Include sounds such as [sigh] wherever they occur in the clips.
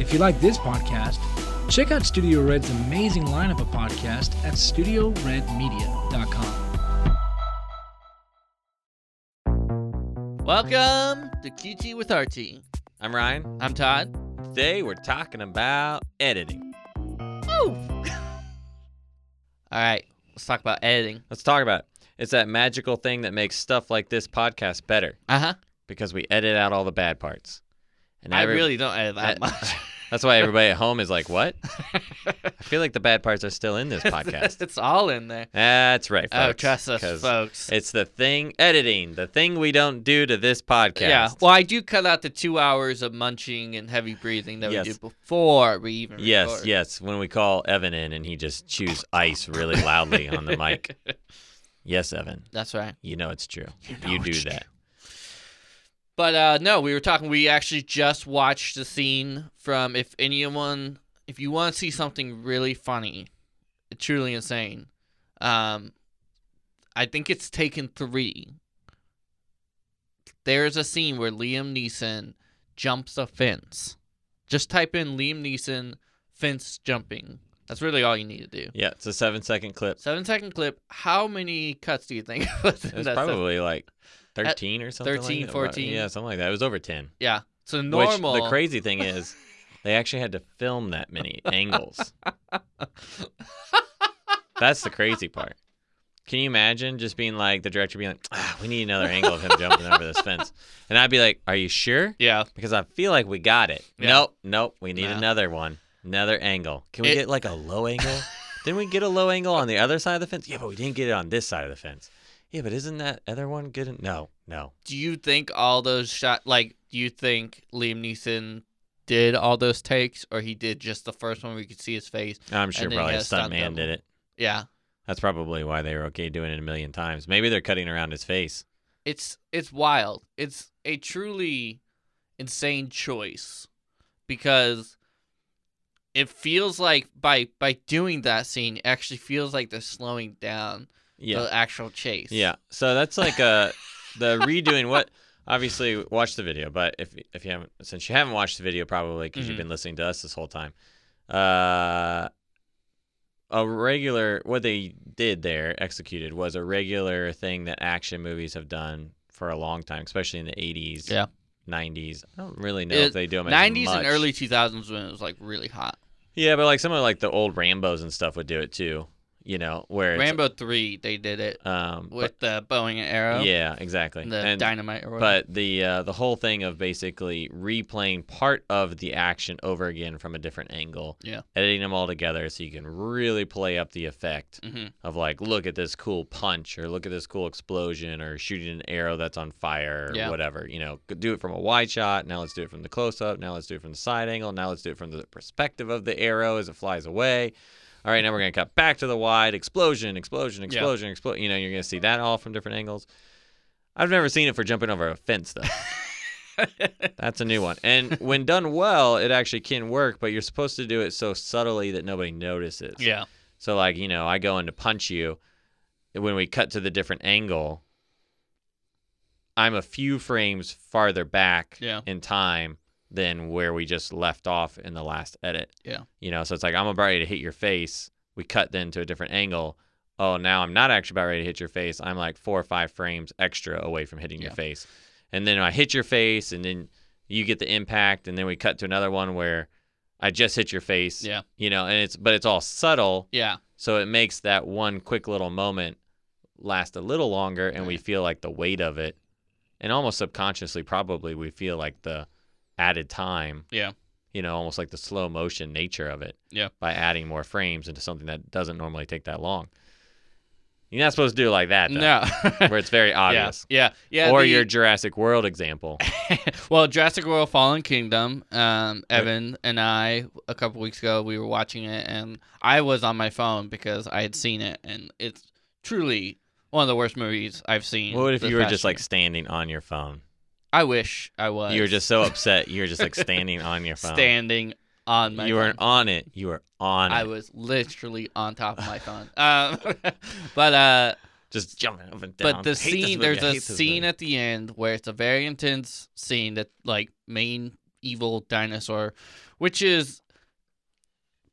If you like this podcast, check out Studio Red's amazing lineup of podcasts at StudioRedMedia.com. Welcome to QT with RT. I'm Ryan. I'm Todd. Today we're talking about editing. Woo! [laughs] All right, let's talk about editing. Let's talk about it. It's that magical thing that makes stuff like this podcast better Uh huh. because we edit out all the bad parts. And I every- really don't edit that I- much. [laughs] That's why everybody at home is like, [laughs] "What?" I feel like the bad parts are still in this [laughs] podcast. it's all in there. That's right, oh, folks. oh, trust us, folks. It's the thing editing, the thing we don't do to this podcast. Yeah. Well, I do cut out the two hours of munching and heavy breathing that Yes. we do before we even Yes, record. yes. When we call Evan in and he just chews ice really loudly on the mic. Yes, Evan. That's right. You know it's true. You You, do that. But uh, no, we were talking. We actually just watched the scene from if anyone, if you want to see something really funny, truly insane, um, I think it's Taken three. There's a scene where Liam Neeson jumps a fence. Just type in Liam Neeson fence jumping. That's really all you need to do. Yeah, it's a seven second clip. Seven second clip. How many cuts do you think? [laughs] It's that seven- probably like 13 or something. 13, like that. 14. Yeah, something like that. It was over 10. yeah. So normal. Which the crazy thing is, [laughs] they actually had to film that many [laughs] angles. That's the crazy part. Can you imagine just being like the director being like, ah, we need another angle of him jumping over this fence, and I'd be like, are you sure? Yeah. Because I feel like we got it. Yeah. Nope, nope. We need No. another one, another angle. Can we It- get like a low angle? [laughs] didn't we get a low angle on the other side of the fence? Yeah, but we didn't get it on this side of the fence. Yeah, but isn't that other one good? en- No, no. Do you think all those shot like do you think Liam Neeson did all those takes or he did just the first one where you could see his face? I'm sure probably a has stunt stuntman did it. Yeah. That's probably why they were okay doing it a million times. Maybe they're cutting around his face. It's it's wild. It's a truly insane choice because it feels like by by doing that scene it actually feels like they're slowing down Yeah, the actual chase. yeah. So that's like uh the [laughs] redoing. What obviously watch the video, but if if you haven't, since you haven't watched the video, probably because Mhm. you've been listening to us this whole time, uh, a regular what they did there executed was a regular thing that action movies have done for a long time, especially in the '80s, Yeah. '90s. I don't really know It- if they do them as 90s much. and early 2000s when it was like really hot. Yeah, but like some of like the old Rambo's and stuff would do it too. You know, where Rambo 3 they did it um, but- with the bow and arrow. yeah, exactly. The And- dynamite or whatever. but the uh, the whole thing of basically replaying part of the action over again from a different angle, Yeah. editing them all together so you can really play up the effect hmm of like, look at this cool punch, or look at this cool explosion, or shooting an arrow that's on fire, or Yeah. whatever. You know, do it from a wide shot. Now let's do it from the close up. Now let's do it from the side angle. Now let's do it from the perspective of the arrow as it flies away. All right, now we're gonna cut back to the wide explosion, explosion, explosion, explosion. You know, you're gonna see that all from different angles. I've never seen it for jumping over a fence though. [laughs] That's a new one. And when done well, it actually can work, but you're supposed to do it so subtly that nobody notices. yeah. So like, you know, I go in to punch you. When we cut to the different angle, I'm a few frames farther back Yeah. in time than where we just left off in the last edit. Yeah. You know, so it's like I'm about ready to hit your face. We cut then to a different angle. Oh, now I'm not actually about ready to hit your face. I'm like four or five frames extra away from hitting your face. And then I hit your face and then you get the impact and then we cut to another one where I just hit your face. Yeah. You know, and it's but it's all subtle Yeah. so it makes that one quick little moment last a little longer and we feel like the weight of it. And almost subconsciously, probably we feel like the added time, Yeah. you know, almost like the slow motion nature of it. Yeah. By adding more frames into something that doesn't normally take that long. You're not supposed to do it like that, though, No. where it's very [laughs] obvious. Yeah. Yeah. or the- your Jurassic World example. [laughs] well, Jurassic World Fallen Kingdom, um, Evan and I, a couple weeks ago, we were watching it, and I was on my phone because I had seen it, and it's truly one of the worst movies I've seen. What if you were just like standing on your phone? I wish I was. You were just so [laughs] upset. You were just like standing on your phone. standing on my you phone. weren't on it. You were on I it. was literally on top of my phone. [laughs] Um, [laughs] but uh, just jumping up and down. but the scene there's a scene movie. at the end where it's a very intense scene that like main evil dinosaur, which is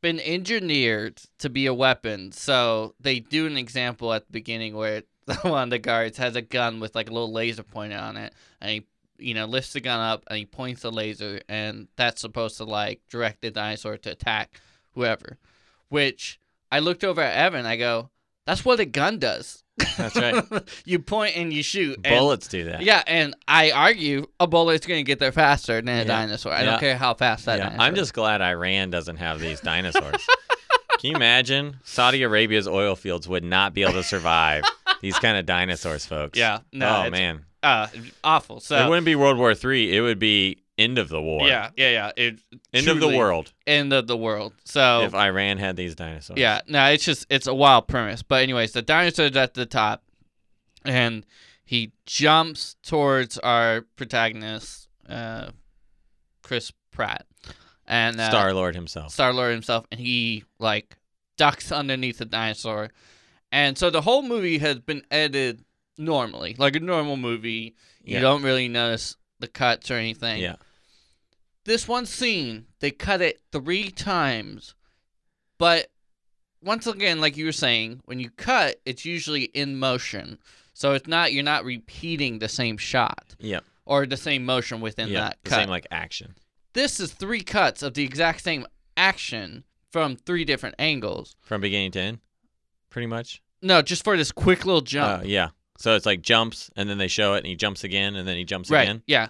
been engineered to be a weapon. So they do an example at the beginning where one of the guards has a gun with like a little laser pointer on it, and he you know lifts the gun up and he points the laser, and that's supposed to like direct the dinosaur to attack whoever. Which I looked over at Evan, I go, "That's what a gun does." That's right. [laughs] you point and you shoot. and- Bullets do that. yeah, and I argue a bullet's going to get there faster than a Yeah. dinosaur. I Yeah. don't care how fast that Yeah. I'm just glad Iran doesn't have these [laughs] dinosaurs. Can you imagine? Saudi Arabia's oil fields would not be able to survive [laughs] these kind of dinosaurs, folks. Yeah, no, oh man, uh awful. So it wouldn't be World War Three. It would be end of the war. yeah, yeah, yeah. It, end of the world End of the world. So if Iran had these dinosaurs. yeah, no, it's just it's a wild premise. But anyways, the dinosaur's at the top, and he jumps towards our protagonist, uh, Chris Pratt, and uh, Star Lord himself. Star Lord himself, and he like ducks underneath the dinosaur, and so the whole movie has been edited normally, like a normal movie. You Yeah. don't really notice the cuts or anything. Yeah. This one scene, they cut it three times, but once again, like you were saying, when you cut, it's usually in motion, so it's not you're not repeating the same shot Yeah. or the same motion within yeah. that The cut same like action. this is three cuts of the exact same action from three different angles. From beginning to end, pretty much. No, just for this quick little jump. Uh, yeah. So it's like jumps, and then they show it, and he jumps again, and then he jumps right. again. Yeah.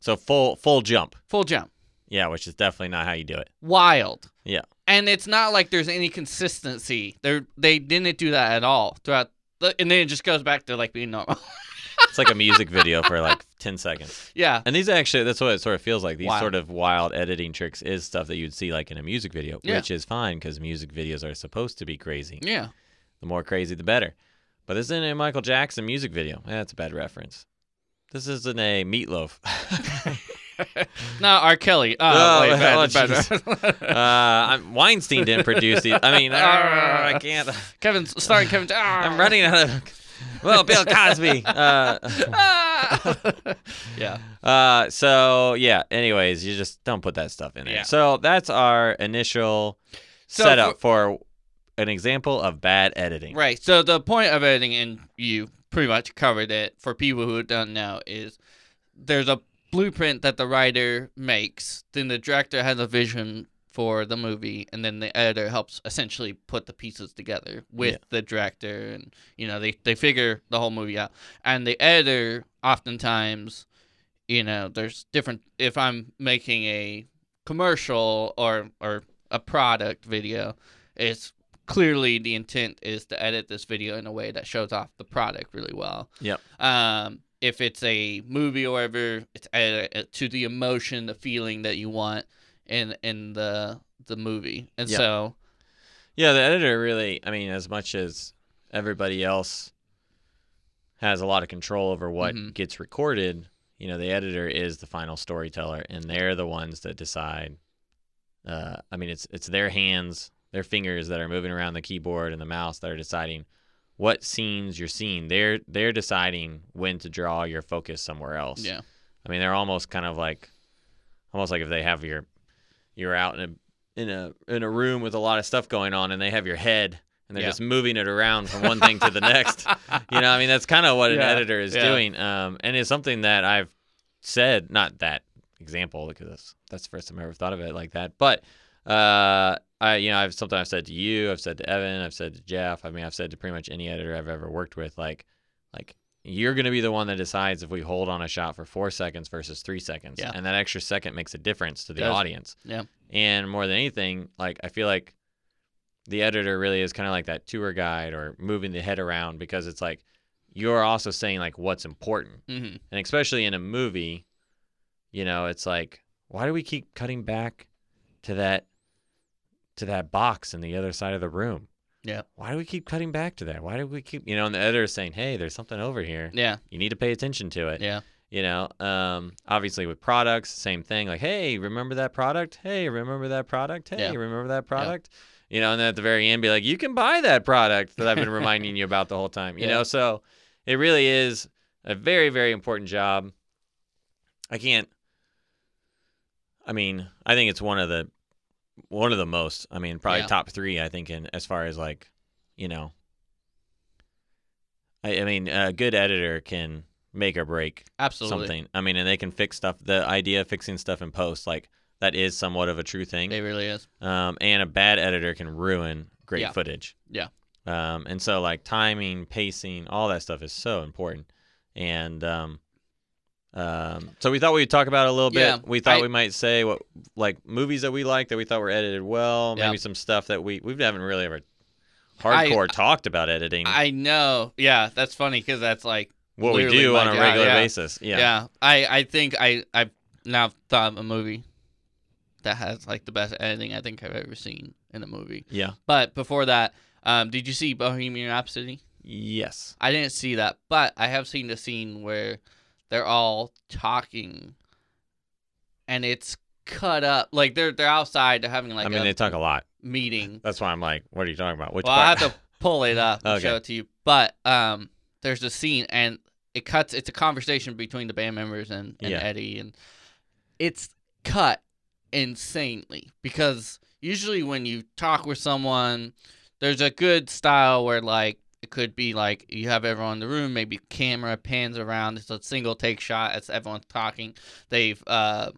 So full full jump. Full jump. Yeah, which is definitely not how you do it. Wild. Yeah. And it's not like there's any consistency. They they didn't do that at all throughout. The, and then it just goes back to like being normal. [laughs] It's like a music video for like ten seconds. yeah. And these actually, that's what it sort of feels like. These Wild. sort of wild editing tricks is stuff that you'd see like in a music video, Yeah. which is fine because music videos are supposed to be crazy. Yeah. The more crazy, the better. But this isn't a Michael Jackson music video. Eh, That's a bad reference. This isn't a Meatloaf. [laughs] No, R. Kelly. Uh, Oh, wait, [laughs] bad, oh, [laughs] bad uh, I'm, Weinstein didn't produce these. I mean, ah, I can't. Kevin, starring Kevin. I'm running out of. Well, Bill Cosby. Uh, yeah. Uh, so yeah. Anyways, you just don't put that stuff in there. Yeah. So that's our initial So setup for, an example of bad editing. Right. So the point of editing, and you pretty much covered it for people who don't know, is there's a blueprint that the writer makes, then the director has a vision for the movie, and then the editor helps essentially put the pieces together with Yeah. the director, and you know they they figure the whole movie out, and the editor oftentimes, you know, there's different. If I'm making a commercial or or a product video, it's clearly the intent is to edit this video in a way that shows off the product really well. Yep. Um, if it's a movie or whatever, it's edited to the emotion, the feeling that you want in in the the movie. And Yep. so, Yeah, the editor really. I mean, as much as everybody else has a lot of control over what Mhm. gets recorded, you know, the editor is the final storyteller, and they're the ones that decide. Uh, I mean, it's it's their hands, their fingers that are moving around the keyboard and the mouse that are deciding what scenes you're seeing. They're they're deciding when to draw your focus somewhere else. yeah, I mean, they're almost kind of like, almost like if they have your, you're out in a in a in a room with a lot of stuff going on, and they have your head, and they're Yeah. just moving it around from one thing to the next. [laughs] You know, I mean, that's kind of what an Yeah, editor is yeah. doing, um, and it's something that I've said, not that example because that's that's the first time I ever thought of it like that, but. Uh, I you know I've something I've said to you, I've said to Evan, I've said to Jeff. I mean, I've said to pretty much any editor I've ever worked with, like, like you're going to be the one that decides if we hold on a shot for four seconds versus three seconds. Yeah. And that extra second makes a difference to the audience. Yeah. And more than anything, like, I feel like the editor really is kind of like that tour guide or moving the head around because it's like you're also saying, like, what's important. hmm And especially in a movie, you know, it's like, why do we keep cutting back to that to that box in the other side of the room? Yeah. Why do we keep cutting back to that? Why do we keep, you know, and the editor is saying, hey, there's something over here. yeah, You need to pay attention to it. yeah, You know, um, obviously with products, same thing. Like, hey, remember that product? Hey, remember that product? Hey, Yeah. remember that product? Yeah. You know, and then at the very end, be like, you can buy that product that I've been [laughs] reminding you about the whole time. You Yeah. know, so it really is a very, very important job. I can't. I mean, I think it's one of the one of the most. I mean, probably Yeah. top three. I think in as far as like, you know, I, I mean, a good editor can make or break Absolutely. something. I mean, and they can fix stuff. The idea of fixing stuff in post, like that, is somewhat of a true thing. It really is. Um, and a bad editor can ruin great Yeah. footage. Yeah. Um, and so like timing, pacing, all that stuff is so important. And um, um, so we thought we'd talk about it a little bit. Yeah, we thought I- we might say what like movies that we like that we thought were edited well. Yeah. Maybe some stuff that we we haven't really ever hardcore talked about editing. I know. Yeah, that's funny because that's like what we do on a regular yeah. basis. Yeah. Yeah. I I think I I've now thought of a movie that has like the best editing I think I've ever seen in a movie. Yeah. But before that, um, did you see Bohemian Rhapsody? Yes. I didn't see that, but I have seen the scene where they're all talking, and it's cut up like they're they're outside. They're having like I mean, a they talk a lot. meeting. That's why I'm like, what are you talking about? Which well, I have to pull it up and Okay. show it to you. But um, there's a scene, and it cuts. It's a conversation between the band members and, and Yeah. Eddie, and it's cut insanely because usually when you talk with someone, there's a good style where like it could be like you have everyone in the room, maybe camera pans around. It's a single take shot as everyone's talking. They've uh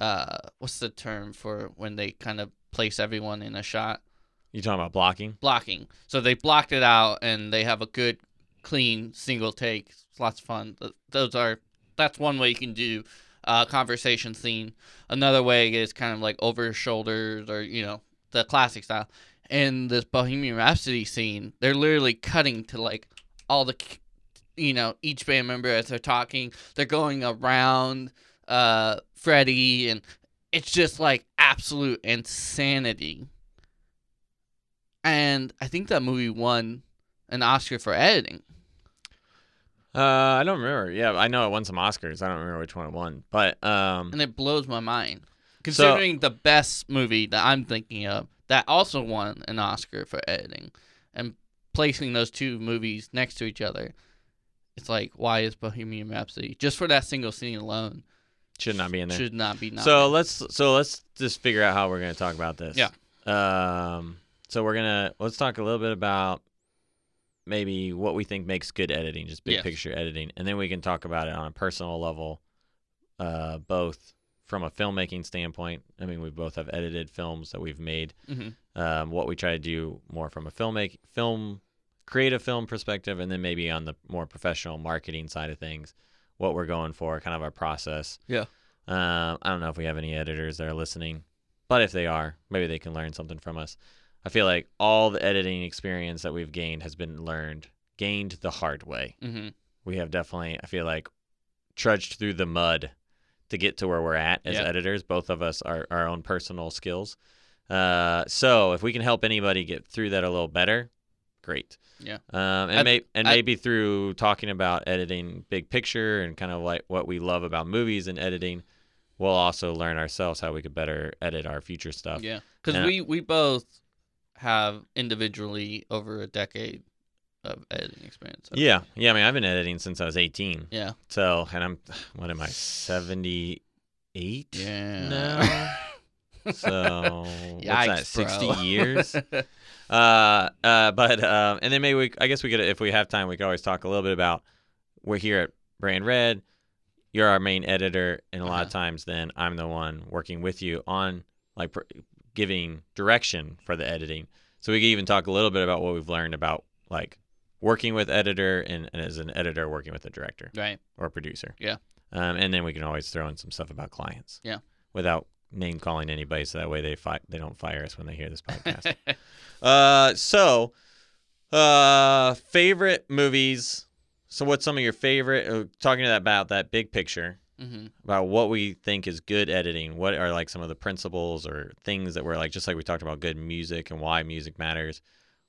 uh what's the term for when they kind of place everyone in a shot? you talking about blocking? blocking. So they blocked it out, and they have a good, clean single take. It's lots of fun. Those are that's one way you can do a conversation scene. Another way is kind of like over your shoulders, or you know the classic style. In this Bohemian Rhapsody scene, they're literally cutting to like all the, you know, each band member as they're talking. They're going around uh Freddie, and it's just like absolute insanity and I think that movie won an Oscar for editing. Uh, I don't remember. Yeah, I know it won some Oscars. I don't remember which one it won, but um, And it blows my mind. Considering the best movie that I'm thinking of that also won an Oscar for editing and placing those two movies next to each other, it's like, why is Bohemian Rhapsody, just for that single scene alone, should not be in there. should not be nominated? So let's so let's just figure out how we're gonna talk about this. Yeah. Um. So we're gonna let's talk a little bit about maybe what we think makes good editing, just big Yes. picture editing, and then we can talk about it on a personal level, uh, both from a filmmaking standpoint. I mean, we both have edited films that we've made. Mhm. Um, what we try to do more from a filmmaking film creative film perspective, and then maybe on the more professional marketing side of things, what we're going for, kind of our process. Yeah. Um, I don't know if we have any editors that are listening, but if they are, maybe they can learn something from us. I feel like all the editing experience that we've gained has been learned, gained the hard way. hmm We have definitely, I feel like, trudged through the mud to get to where we're at as Yeah. editors. Both of us are our own personal skills. Uh, so if we can help anybody get through that a little better, great. Yeah. Um, and I- may, and I- maybe through talking about editing big picture and kind of like what we love about movies and editing, we'll also learn ourselves how we could better edit our future stuff. Yeah, because we we both have individually over a decade of editing experience. Yeah, yeah. I mean, I've been editing since I was 18. Yeah. So, and I'm, [sighs] what am I, 78 Yeah. now? [laughs] So, what's that, 60 bro. years? [laughs] Uh, uh, but um, and then maybe we, I guess we could, if we have time, we could always talk a little bit about. We're here at Brand Red. You're our main editor, and a lot of Uh-huh. times, then I'm the one working with you on like pr- giving direction for the editing. So we could even talk a little bit about what we've learned about like working with editor and, and as an editor working with a director right. or producer. Yeah. Um, and then we can always throw in some stuff about clients. Yeah. Without name calling anybody, so that way they fi- they don't fire us when they hear this podcast. [laughs] uh, so, uh, favorite movies. So, what's some of your favorite? Uh, talking to that about that big picture hmm about what we think is good editing. What are like some of the principles or things that we're like, just like we talked about good music and why music matters.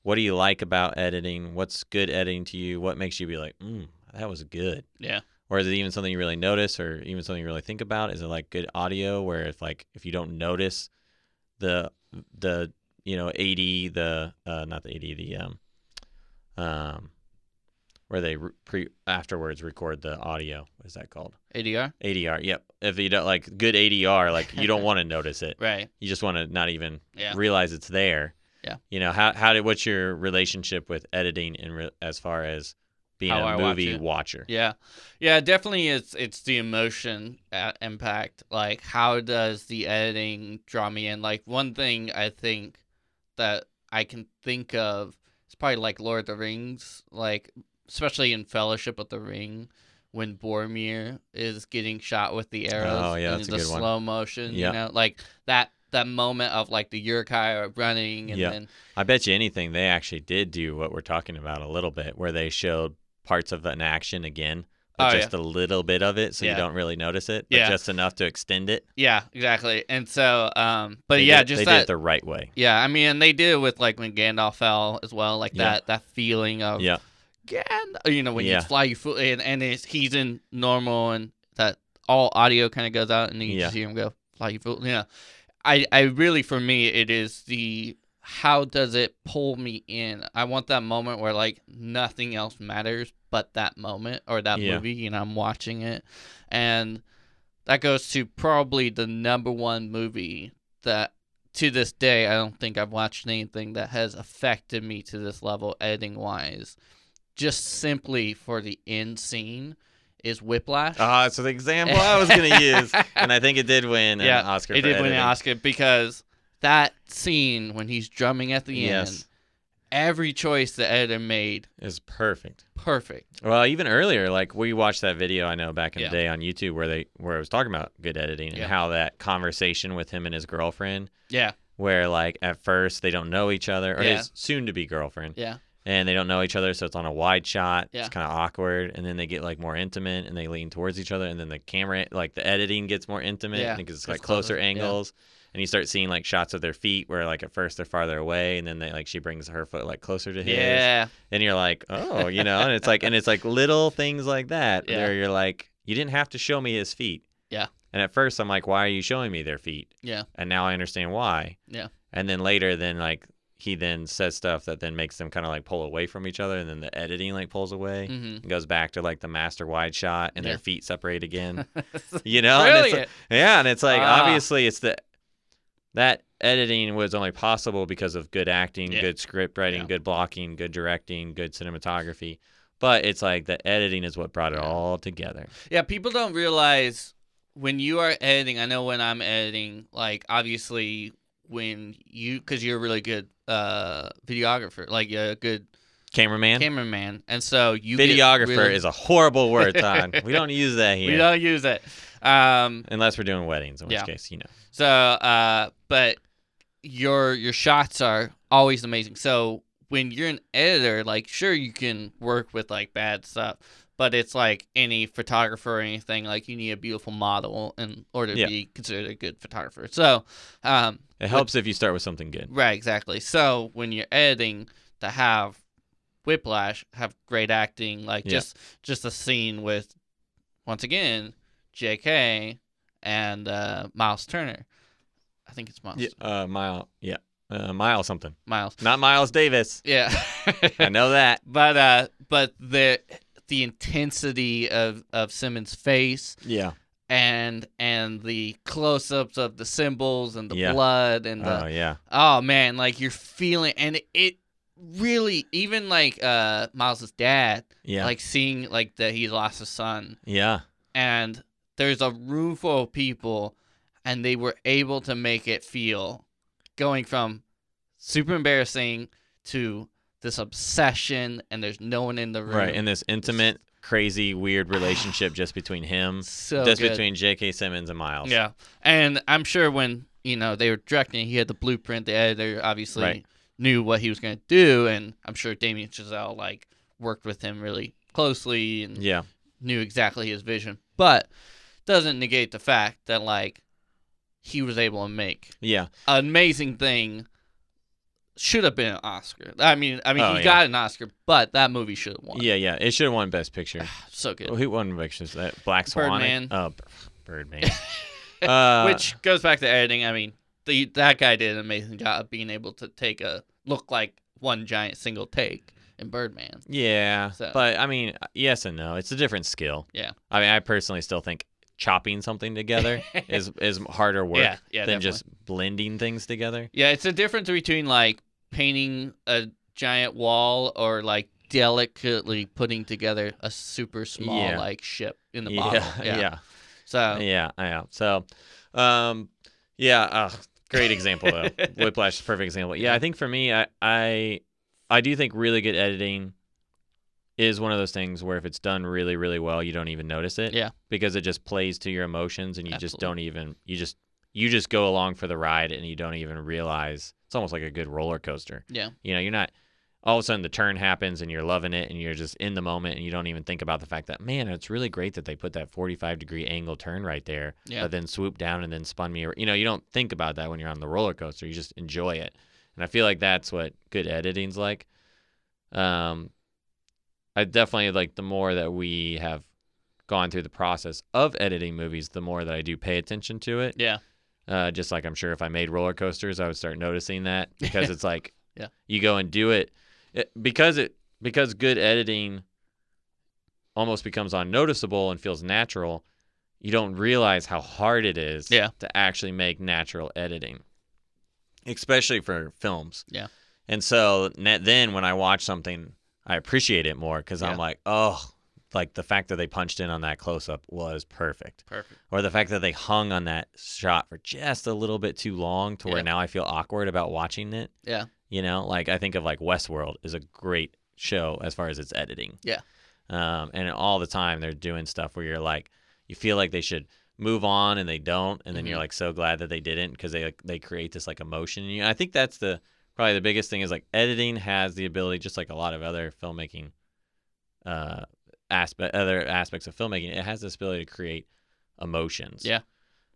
What do you like about editing? What's good editing to you? What makes you be like, mm, that was good? Yeah. Or is it even something you really notice or even something you really think about? Is it like good audio where if like if you don't notice the the you know AD the uh not the AD the um um where they re- pre afterwards record the audio. What is that called? ADR. ADR. Yep. If you don't like good ADR, like you don't [laughs] want to notice it. Right. You just want to not even Yeah. realize it's there. Yeah. You know how how did what's your relationship with editing in re, as far as being How a I movie it. watcher? Yeah, yeah, definitely. It's it's the emotion uh, impact. Like, how does the editing draw me in? Like, one thing I think that I can think of is probably like Lord of the Rings. Like, especially in Fellowship of the Ring, when Boromir is getting shot with the arrows. Oh, yeah, and the slow motion. You know, like that that moment of like the Uruk-hai are running and Yeah. then I bet you anything they actually did do what we're talking about a little bit, where they showed parts of an action again, but Oh, just a little bit of it, so Yeah. you don't really notice it, but Yeah. just enough to extend it. yeah, exactly. And so, um, but They yeah, did, just they that. did it the right way. Yeah, I mean, they did with like when Gandalf fell as well, like Yeah. that that feeling of Yeah, Gandalf. You know, when Yeah. you fly you foot and and it's, he's in normal and that all audio kind of goes out and then you Yeah. just hear him go fly you foot. Yeah, I I really for me it is the how does it pull me in? I want that moment where like nothing else matters but that moment or that Yeah. movie and I'm watching it, and that goes to probably the number one movie that to this day I don't think I've watched anything that has affected me to this level editing wise. Just simply for the end scene is Whiplash. Ah, so the example I was gonna use, and I think it did win an Yeah, Oscar. it did win an. Oscar because that scene when he's drumming at the Yes. end, every choice the editor made Is perfect. perfect. Well, even earlier, like we watched that video I know back in Yeah. the day on YouTube where they where I was talking about good editing and Yeah. how that conversation with him and his girlfriend, Yeah, where like at first they don't know each other, or Yeah. his soon to be girlfriend, yeah, and they don't know each other, so it's on a wide shot. Yeah. It's kind of awkward, and then they get like more intimate and they lean towards each other, and then the camera, like the editing, gets more intimate Yeah, because it's gets like closer closer, yeah. angles. And you start seeing like shots of their feet where like at first they're farther away and then they like she brings her foot like closer to his yeah, and you're like, [laughs] oh, you know, and it's like, and it's like little things like that Yeah. where you're like, you didn't have to show me his feet. Yeah. And at first, I'm like, why are you showing me their feet? yeah, And now I understand why. Yeah. And then later, then like he then says stuff that then makes them kind of like pull away from each other, and then the editing like pulls away. hmm and Goes back to like the master wide shot, and Yeah. their feet separate again. [laughs] you know, and like- yeah, and it's like Ah. obviously it's the that editing was only possible because of good acting, Yeah. good script writing, Yeah. good blocking, good directing, good cinematography. But it's like the editing is what brought it all together. Yeah, people don't realize when you are editing. I know when I'm editing, like obviously when you, because you're really good uh videographer, like a good Cameraman, cameraman, and so you get videographer really- is a horrible word, [laughs] Todd. we don't use that here we don't use it. Um, unless we're doing weddings, in which Yeah. case, you know. So, uh, but your your shots are always amazing. So when you're an editor, like sure you can work with like bad stuff, but it's like any photographer or anything. Like you need a beautiful model in order to Yeah. be considered a good photographer. So, um, It helps if you start with something good. right, exactly. So when you're editing, to have whiplash, have great acting, like Yeah. just just a scene with once again J.K. and uh, Miles Turner. I think it's Miles. Yeah, uh, Mile, yeah, uh, Mile something, Miles. not Miles Davis. Yeah. [laughs] I know that. but uh but the the intensity of of Simmons' face Yeah. and and the close-ups of the cymbals and the Yeah. blood and the Oh yeah. oh man, like you're feeling and it really even like uh Miles's dad Yeah. like seeing like that he lost a son yeah. and there's a room full of people and they were able to make it feel going from super embarrassing to this obsession and there's no one in the room Right. And this intimate, crazy, weird relationship [sighs] just between him, so just good. between J.K. Simmons and Miles. yeah and i'm sure when you know they were directing he had the blueprint the editor obviously Right. knew what he was going to do and i'm sure damien chazelle like worked with him really closely and Yeah. knew exactly his vision but doesn't negate the fact that like he was able to make Yeah. an amazing thing should have been an oscar i mean i mean Oh, he yeah. got an oscar but that movie should have won Yeah. Yeah. It should have won Best Picture. [sighs] so good Well, who won Best Picture? That Black Swan. Birdman. Oh, Birdman. [laughs] uh, which goes back to editing. I mean, the that guy did an amazing job of being able to take a look like one giant single take in Birdman. Yeah, So- but I mean, yes and no. It's a different skill. Yeah. I mean, I personally still think chopping something together [laughs] is is harder work Yeah, yeah, than definitely. just blending things together. Yeah, it's a difference between like painting a giant wall or like delicately putting together a super small Yeah. like ship in the yeah, bottle. [laughs] yeah, Yeah. So yeah, yeah. So, um, yeah, uh, great example though. [laughs] Whiplash is a perfect example. Yeah, I think for me, I, I, I do think really good editing is one of those things where if it's done really, really well, you don't even notice it. Yeah. Because it just plays to your emotions, and you just don't even you just you just go along for the ride, and you don't even realize it's almost like a good roller coaster. yeah, You know, you're not all of a sudden the turn happens and you're loving it and you're just in the moment and you don't even think about the fact that man, it's really great that they put that 45 degree angle turn right there, Yeah. but then swoop down and then spun me. You know, you don't think about that when you're on the roller coaster. You just enjoy it, and I feel like that's what good editing's like. Um, I definitely like the more that we have gone through the process of editing movies, the more that I do pay attention to it. yeah, Uh, just like I'm sure if I made roller coasters, I would start noticing that [laughs] because it's like, Yeah. you go and do it, it because it because good editing almost becomes unnoticeable and feels natural. You don't realize how hard it is Yeah. to actually make natural editing, especially for films. Yeah. And so then when I watch something, I appreciate it more because Yeah. I'm like, oh, like the fact that they punched in on that close up was perfect perfect. or the fact that they hung on that shot for just a little bit too long to where Yeah. now I feel awkward about watching it. Yeah, You know, like I think of like Westworld is a great show as far as its editing. Yeah. Um, and all the time they're doing stuff where you're like, you feel like they should move on and they don't, and then you're Mhm. like so glad that they didn't because they like, they create this like emotion. in you. I think that's the probably the biggest thing is like editing has the ability, just like a lot of other filmmaking, uh, aspect other aspects of filmmaking, it has this ability to create emotions. Yeah.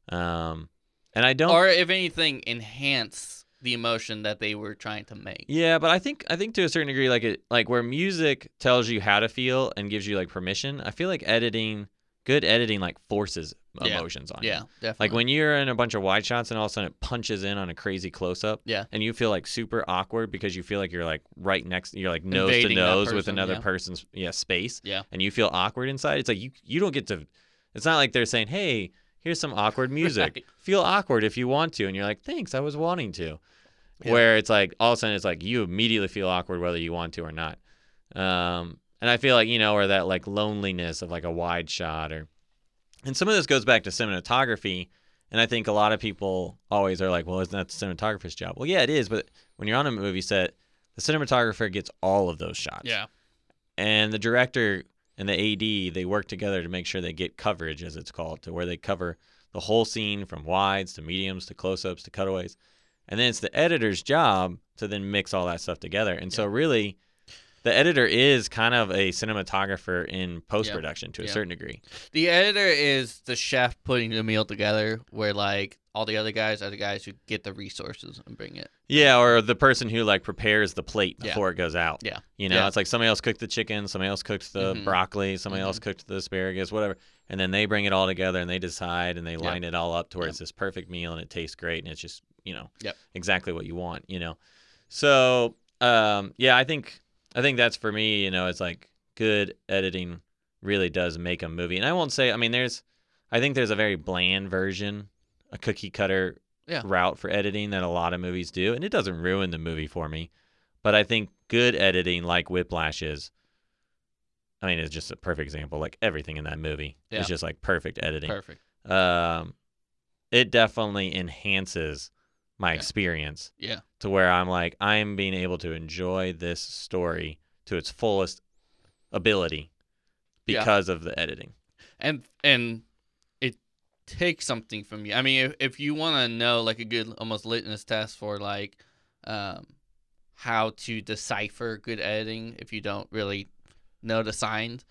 Um, and I don't. or if anything, enhance the emotion that they were trying to make. Yeah, but I think I think to a certain degree, like it, like where music tells you how to feel and gives you like permission. I feel like editing, good editing, like forces Yeah. emotions on you. Yeah, definitely. Like when you're in a bunch of wide shots and all of a sudden it punches in on a crazy close up. Yeah. And you feel like super awkward because you feel like you're like right next, you're like nose Invading to nose with another yeah. person's yeah space. Yeah. And you feel awkward inside. It's like you you don't get to. It's not like they're saying, hey, here's some awkward [laughs] music. Right. Feel awkward if you want to, and you're like, thanks, I was wanting to. Yeah. Where it's like all of a sudden it's like you immediately feel awkward whether you want to or not. Um, and I feel like you know, or that like loneliness of like a wide shot, or and some of this goes back to cinematography. And I think a lot of people always are like, well, isn't that the cinematographer's job? Well, yeah, it is. But when you're on a movie set, the cinematographer gets all of those shots. yeah, And the director and the AD, they work together to make sure they get coverage, as it's called, to where they cover the whole scene from wides to mediums to close ups to cutaways. And then it's the editor's job to then mix all that stuff together. And so, really, the editor is kind of a cinematographer in post production to a Yeah. certain degree. the editor is the chef putting the meal together, where like all the other guys are the guys who get the resources and bring it. Yeah, or the person who like prepares the plate Yeah. before it goes out. Yeah. You know, Yeah. it's like somebody else cooked the chicken, somebody else cooked the Mhm. broccoli, somebody else cooked the asparagus, whatever. And then they bring it all together and they decide and they line it all up to where it's this perfect meal and it tastes great and it's just, you know, Yep. exactly what you want, you know. So, um, yeah, I think I think that's for me, you know, it's like good editing really does make a movie. And I won't say I mean there's I think there's a very bland version, a cookie cutter Yeah. route for editing that a lot of movies do, and it doesn't ruin the movie for me. But I think good editing, like Whiplash is, I mean, it's just a perfect example. Like everything in that movie Yeah. is just like perfect editing. Perfect. Um, it definitely enhances my Yeah. experience Yeah. to where I'm like, I'm being able to enjoy this story to its fullest ability Yeah. because of the editing. and and it takes something from you. I mean, if, if you want to know like a good almost litmus test for like um, how to decipher good editing, if you don't really know the signs,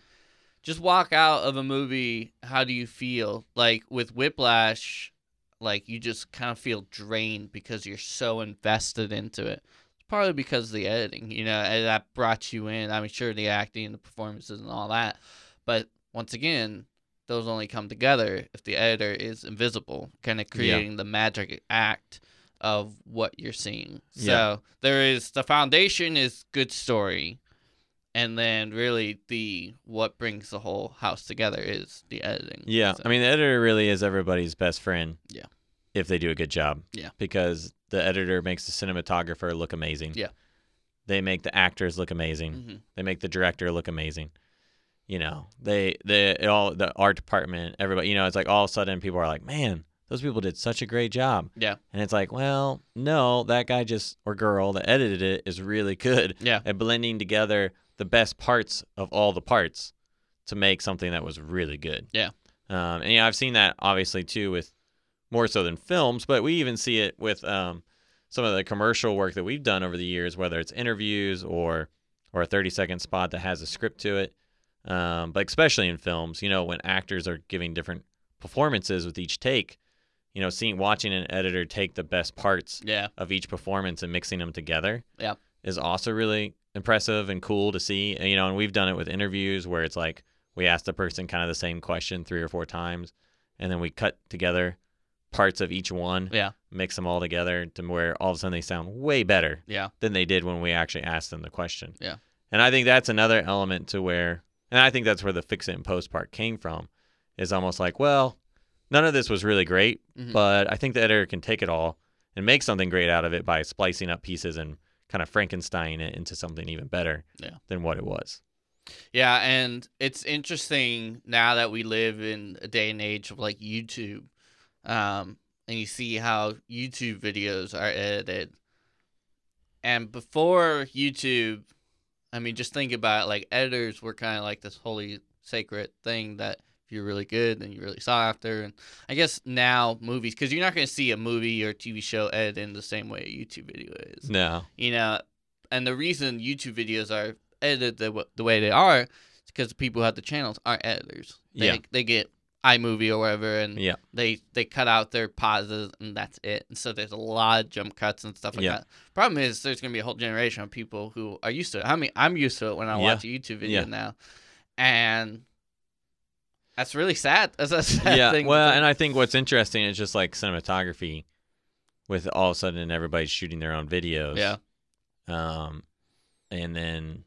just walk out of a movie. How do you feel? Like with Whiplash, like you just kind of feel drained because you're so invested into it. It's probably because of the editing, you know, eh, that brought you in. I mean, sure, the acting, the performances, and all that, but once again, those only come together if the editor is invisible, kind of creating the magic act of what you're seeing. So there is the foundation is good story, and then really the what brings the whole house together is the editing. Yeah, So- I mean the editor really is everybody's best friend. Yeah. If they do a good job. Yeah. Because the editor makes the cinematographer look amazing. Yeah. They make the actors look amazing. Mhm. They make the director look amazing. You know, they they it all the art department, everybody. You know, it's like all of a sudden people are like, man, those people did such a great job. Yeah. And it's like, well, no, that guy just or girl that edited it is really good [laughs] Yeah. at blending together the best parts of all the parts to make something that was really good. Yeah. Um, and yeah, I've seen that obviously too with more so than films, but we even see it with um, some of the commercial work that we've done over the years, whether it's interviews or or a 30 second spot that has a script to it. Um, but especially in films, you know, when actors are giving different performances with each take, you know, seeing watching an editor take the best parts Yeah. of each performance and mixing them together Yeah. is also really impressive and cool to see. And, you know, and we've done it with interviews where it's like we ask the person kind of the same question three or four times, and then we cut together parts of each one, Yeah. mix them all together to where all of a sudden they sound way better Yeah. than they did when we actually asked them the question. Yeah. And I think that's another element to where, and I think that's where the fix it and post part came from, is almost like, well, none of this was really great, Mhm. but I think the editor can take it all and make something great out of it by splicing up pieces and kind of Frankenstein it into something even better Yeah. than what it was. Yeah, and it's interesting now that we live in a day and age of like YouTube, um, and you see how YouTube videos are edited. And before YouTube, I mean, just think about it, like editors were kind of like this holy sacred thing that if you're really good, then you're really sought after. And I guess now movies, because you're not going to see a movie or TV show edited in the same way a YouTube video is No. you know and the reason youtube videos are edited the, the way they are is because the people who have the channels are editors they, Yeah. they get imovie or whatever and Yeah. they they cut out their pauses and that's it and so there's a lot of jump cuts and stuff like Yeah. that problem is there's going to be a whole generation of people who are used to it i mean i'm used to it when i Yeah. watch a youtube video Yeah. now and that's really sad that's a sad yeah. thing Well, and I think what's interesting is just like cinematography with all of a sudden everybody's shooting their own videos. yeah um, and then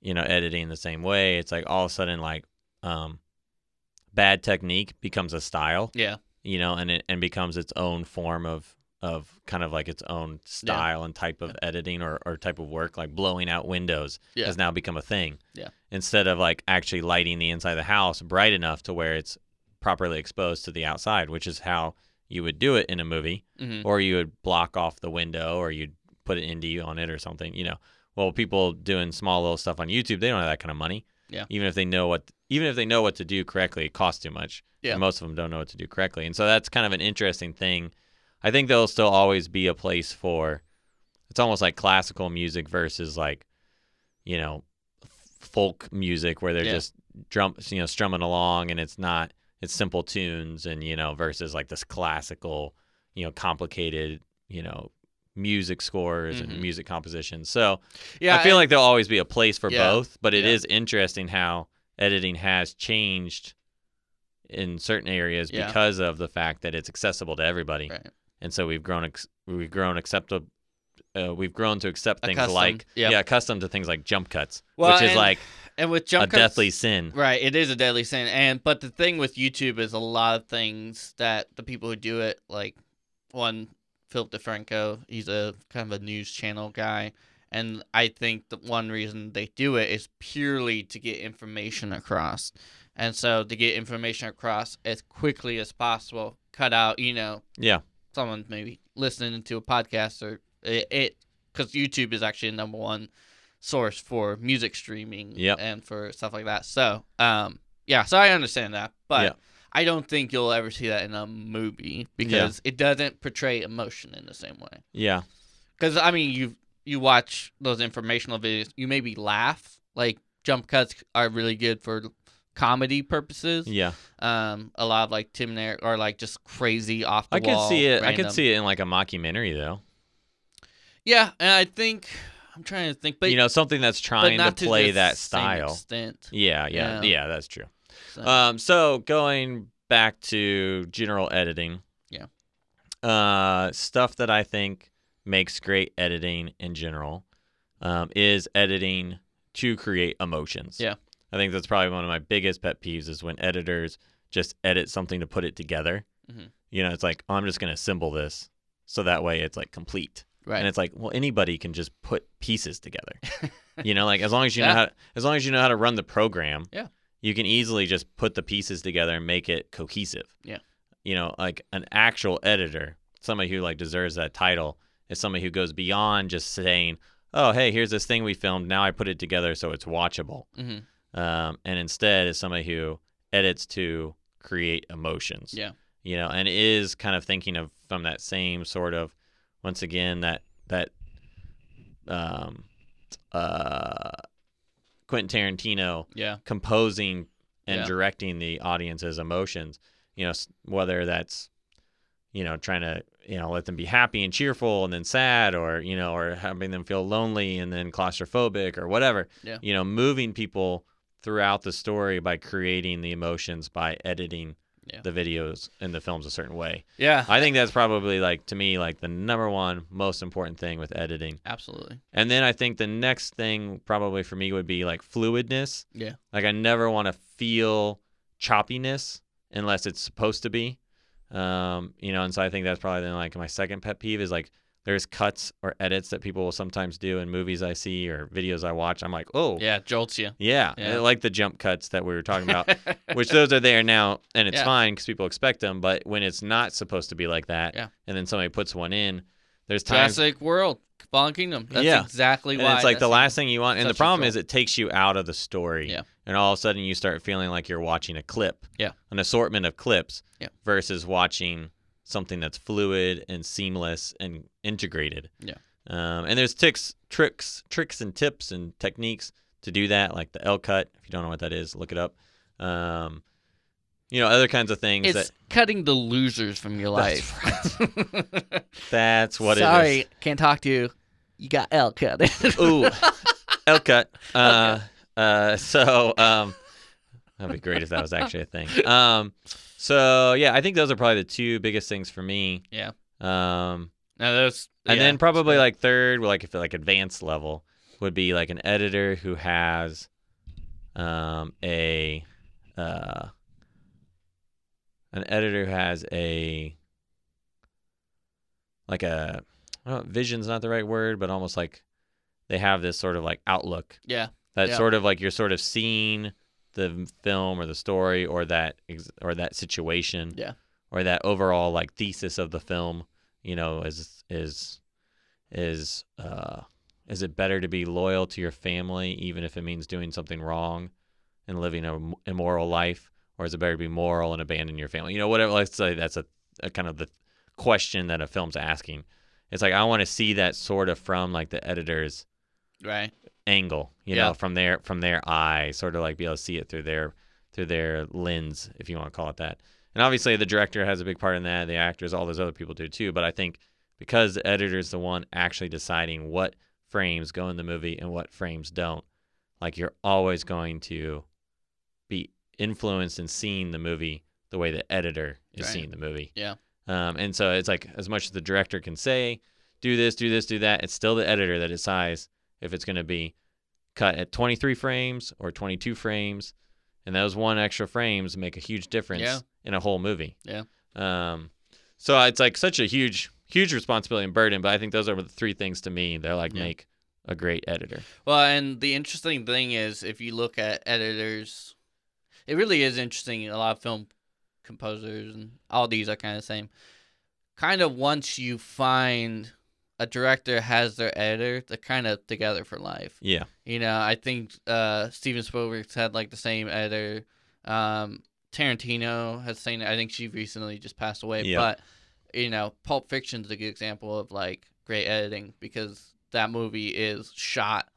you know editing the same way. It's like all of a sudden like um, bad technique becomes a style, yeah you know, and it and becomes its own form of of kind of like its own style and type of editing or, or type of work like blowing out windows Yeah. has now become a thing Yeah. instead of like actually lighting the inside of the house bright enough to where it's properly exposed to the outside which is how you would do it in a movie hmm or you would block off the window or you'd put an ND on it or something, you know. Well, people doing small little stuff on YouTube, they don't have that kind of money. Yeah. Even if they know what even if they know what to do correctly, it costs too much. Yeah. Most of them don't know what to do correctly. And so that's kind of an interesting thing. I think there'll still always be a place for it's almost like classical music versus like you know folk music where they're Yeah. just drum you know strumming along and it's not it's simple tunes and you know versus like this classical you know complicated you know music scores Mhm. and music compositions so yeah i feel and- like there'll always be a place for Yeah. both but it is Yeah. interesting how editing has changed in certain areas Yeah. because of the fact that it's accessible to everybody right. And so we've grown ex- we've grown acceptable uh, we've grown to accept things Accustomed, like yeah. yeah accustomed to things like jump cuts Well, which is and like and with jump a cuts, deathly sin Right, it is a deadly sin, and but the thing with YouTube is a lot of things that the people who do it, like one Philip DeFranco, he's a kind of a news channel guy, and I think the one reason they do it is purely to get information across, and so to get information across as quickly as possible, cut out you know yeah someone maybe listening to a podcast or it because YouTube is actually the number one source for music streaming Yep. and for stuff like that. So, um, yeah, so I understand that, but Yeah. I don't think you'll ever see that in a movie because it doesn't portray emotion in the same way. yeah Because I mean, you you watch those informational videos, you maybe laugh. Like jump cuts are really good for comedy purposes. yeah Um, a lot of like Tim and Eric are like just crazy off the i could wall. see it i random. could see it in like a mockumentary though Yeah, and I think I'm trying to think, but you know something that's but trying to not play the that same style extent. yeah, yeah Yeah. yeah that's true So, Um, so going back to general editing. Yeah. Uh, stuff that I think makes great editing in general um, is editing to create emotions. Yeah. I think that's probably one of my biggest pet peeves is when editors just edit something to put it together. Mhm. You know, it's like, oh, I'm just going to assemble this so that way it's like complete. Right. And it's like, well, anybody can just put pieces together. [laughs] you know, like as long as you know Yeah. how as long as you know how to run the program, Yeah. you can easily just put the pieces together and make it cohesive. Yeah. You know, like an actual editor, somebody who like deserves that title is somebody who goes beyond just saying, "Oh, hey, here's this thing we filmed. Now I put it together so it's watchable." hmm Um, and instead is somebody who edits to create emotions Yeah. you know, and is kind of thinking of from that same sort of once again that that um uh Quentin Tarantino Yeah. composing and Yeah. directing the audience's emotions, you know, whether that's you know trying to you know let them be happy and cheerful and then sad or you know or having them feel lonely and then claustrophobic or whatever Yeah. you know moving people throughout the story by creating the emotions by editing Yeah. the videos and the films a certain way Yeah. i think that's probably like to me like the number one most important thing with editing Absolutely. and then i think the next thing probably for me would be like fluidness Yeah. like I never want to feel choppiness unless it's supposed to be. Um, you know, and so I think that's probably then like my second pet peeve is like there's cuts or edits that people will sometimes do in movies I see or videos I watch. I'm like, oh, Yeah. Jolts you. yeah, Yeah. Like the jump cuts that we were talking about, [laughs] which those are there now, and it's Yeah. fine because people expect them. But when it's not supposed to be like that, Yeah. and then somebody puts one in, there's times Jurassic World, Fallen Kingdom. That's Yeah. exactly and why. it's like the last thing you want. And the problem is it takes you out of the story. Yeah. And all of a sudden you start feeling like you're watching a clip. Yeah. An assortment of clips. Yeah. Versus watching something that's fluid and seamless and integrated. Yeah. Um, and there's ticks, tricks, tricks and tips and techniques to do that, like the L cut. If you don't know what that is, look it up. Um, you know, other kinds of things It's that cutting the losers from your That's life. [laughs] that's what it's Sorry, can't talk to you. You got L cut. Ooh. [laughs] L cut. Uh, uh, so um, that'd be great if that was actually a thing. Um, so yeah, I think those are probably the two biggest things for me. Yeah. Um, no, those. and yeah, then probably like third, like if like advanced level would be like an editor who has um a uh an editor who has a like a I don't know, vision's not the right word, but almost like they have this sort of like outlook. Yeah. that Yeah. sort of like you're sort of seeing the film or the story or that ex- or that situation Yeah. or that overall like thesis of the film you know is is is uh is it better to be loyal to your family even if it means doing something wrong and living a m- immoral life or is it better to be moral and abandon your family you know whatever let's say that's a, a kind of the question that a film's asking it's like i want to see that sort of from like the editor's Right. Angle, you Yeah. know, from their from their eye, sort of like be able to see it through their through their lens, if you want to call it that. And obviously, the director has a big part in that. The actors, all those other people do too. But I think because the editor is the one actually deciding what frames go in the movie and what frames don't, like you're always going to be influenced in seeing the movie the way the editor is Right. seeing the movie. Yeah. Um, and so it's like as much as the director can say, do this, do this, do that, it's still the editor that decides if it's going to be cut at 23 frames or 22 frames. And those one extra frames make a huge difference Yeah. in a whole movie. Yeah. Um, so it's like such a huge, huge responsibility and burden. But I think those are the three things to me that like Yeah. make a great editor. Well, and the interesting thing is, if you look at editors, it really is interesting. A lot of film composers and all these are kind of the same. Kind of once you find a director has their editor, they're kind of together for life. Yeah. You know, I think uh, Steven Spielberg's had like the same editor. Um, Tarantino has seen. I think she recently just passed away. Yeah. But you know, Pulp Fiction's a good example of like great editing because that movie is shot.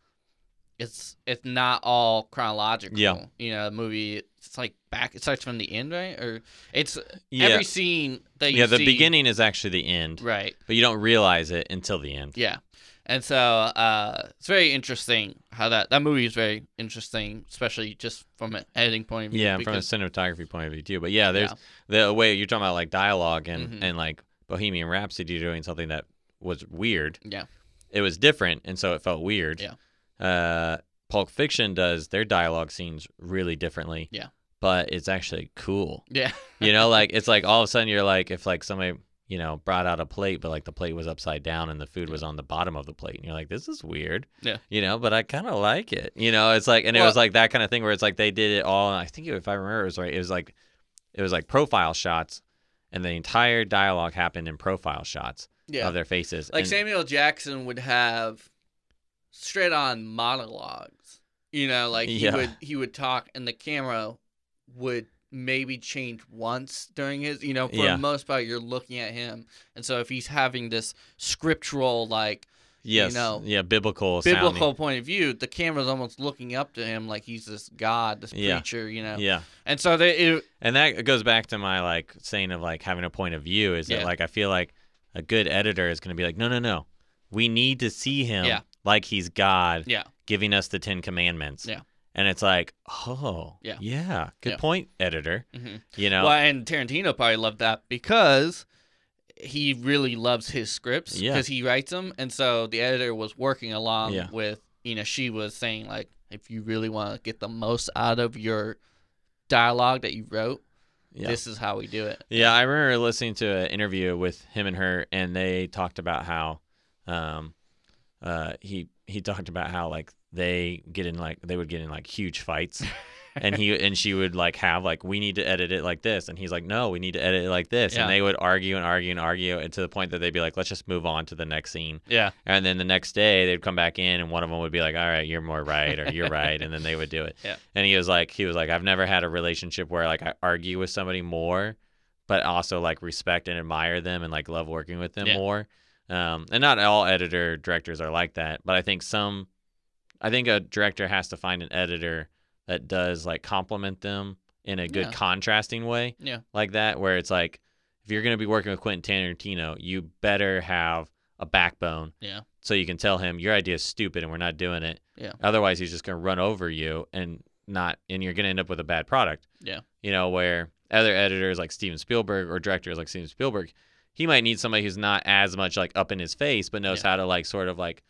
It's it's not all chronological. Yeah. You know, the movie it's like back. It starts from the end, right? Or it's Yeah. every scene that you yeah. The see- beginning is actually the end, Right. but you don't realize it until the end. Yeah. And so uh, it's very interesting how that that movie is very interesting, especially just from an editing point of view. Yeah, from a cinematography point of view too. But yeah, there's Yeah. the way you're talking about like dialogue and Mhm. and like Bohemian Rhapsody doing something that was weird. yeah, It was different, and so it felt weird. Yeah. Uh, Pulp Fiction does their dialogue scenes really differently. Yeah. But it's actually cool. Yeah. You know, like [laughs] it's like all of a sudden you're like if like somebody you know brought out a plate, but like the plate was upside down and the food was on the bottom of the plate, and you're like, this is weird. Yeah. You know, but I kind of like it. You know, it's like and it Well- was like that kind of thing where it's like they did it all. I think if I remember it was right, it was like it was like profile shots, and the entire dialogue happened in profile shots Yeah. of their faces. Like and, Samuel Jackson would have straight on monologues. You know, like he Yeah. would he would talk and the camera would maybe change once during his you know, for Yeah. the most part you're looking at him. And so if he's having this scriptural like yes, know, yeah, biblical, biblical sounding. point of view, the camera's almost looking up to him like he's this god, this Yeah. preacher, you know. Yeah. And so they it, And that goes back to my like saying of like having a point of view is Yeah. that like I feel like a good editor is going to be like, no, no, no, we need to see him Yeah. Like he's God, yeah. giving us the Ten Commandments. Yeah. And it's like, oh, Yeah. yeah, good Yeah. point, editor. Mhm. You know, Well, and Tarantino probably loved that because he really loves his scripts Yeah. because he writes them, and so the editor was working along Yeah. with you know she was saying like if you really want to get the most out of your dialogue that you wrote, yeah. this is how we do it. Yeah, I remember listening to an interview with him and her, and they talked about how, um, uh, he he talked about how like they get in like they would get in like huge fights, [laughs] and he and she would like have like we need to edit it like this, and he's like no, we need to edit it like this, Yeah. and they would argue and argue and argue, and to the point that they'd be like let's just move on to the next scene, Yeah, and then the next day they'd come back in, and one of them would be like all right, you're more right, or you're right, and then they would do it, [laughs] Yeah. and he was like he was like I've never had a relationship where like I argue with somebody more but also like respect and admire them and like love working with them Yeah. more. Um, and not all editor directors are like that, but I think some, I think a director has to find an editor that does like compliment them in a good Yeah. contrasting way, Yeah. like that, where it's like if you're gonna be working with Quentin Tarantino, you better have a backbone, Yeah. so you can tell him your idea is stupid and we're not doing it. Yeah. Otherwise, he's just gonna run over you and not, and you're gonna end up with a bad product Yeah. you know, where other editors like Steven Spielberg or directors like Steven Spielberg, he might need somebody who's not as much like up in his face, but knows Yeah. how to like sort of like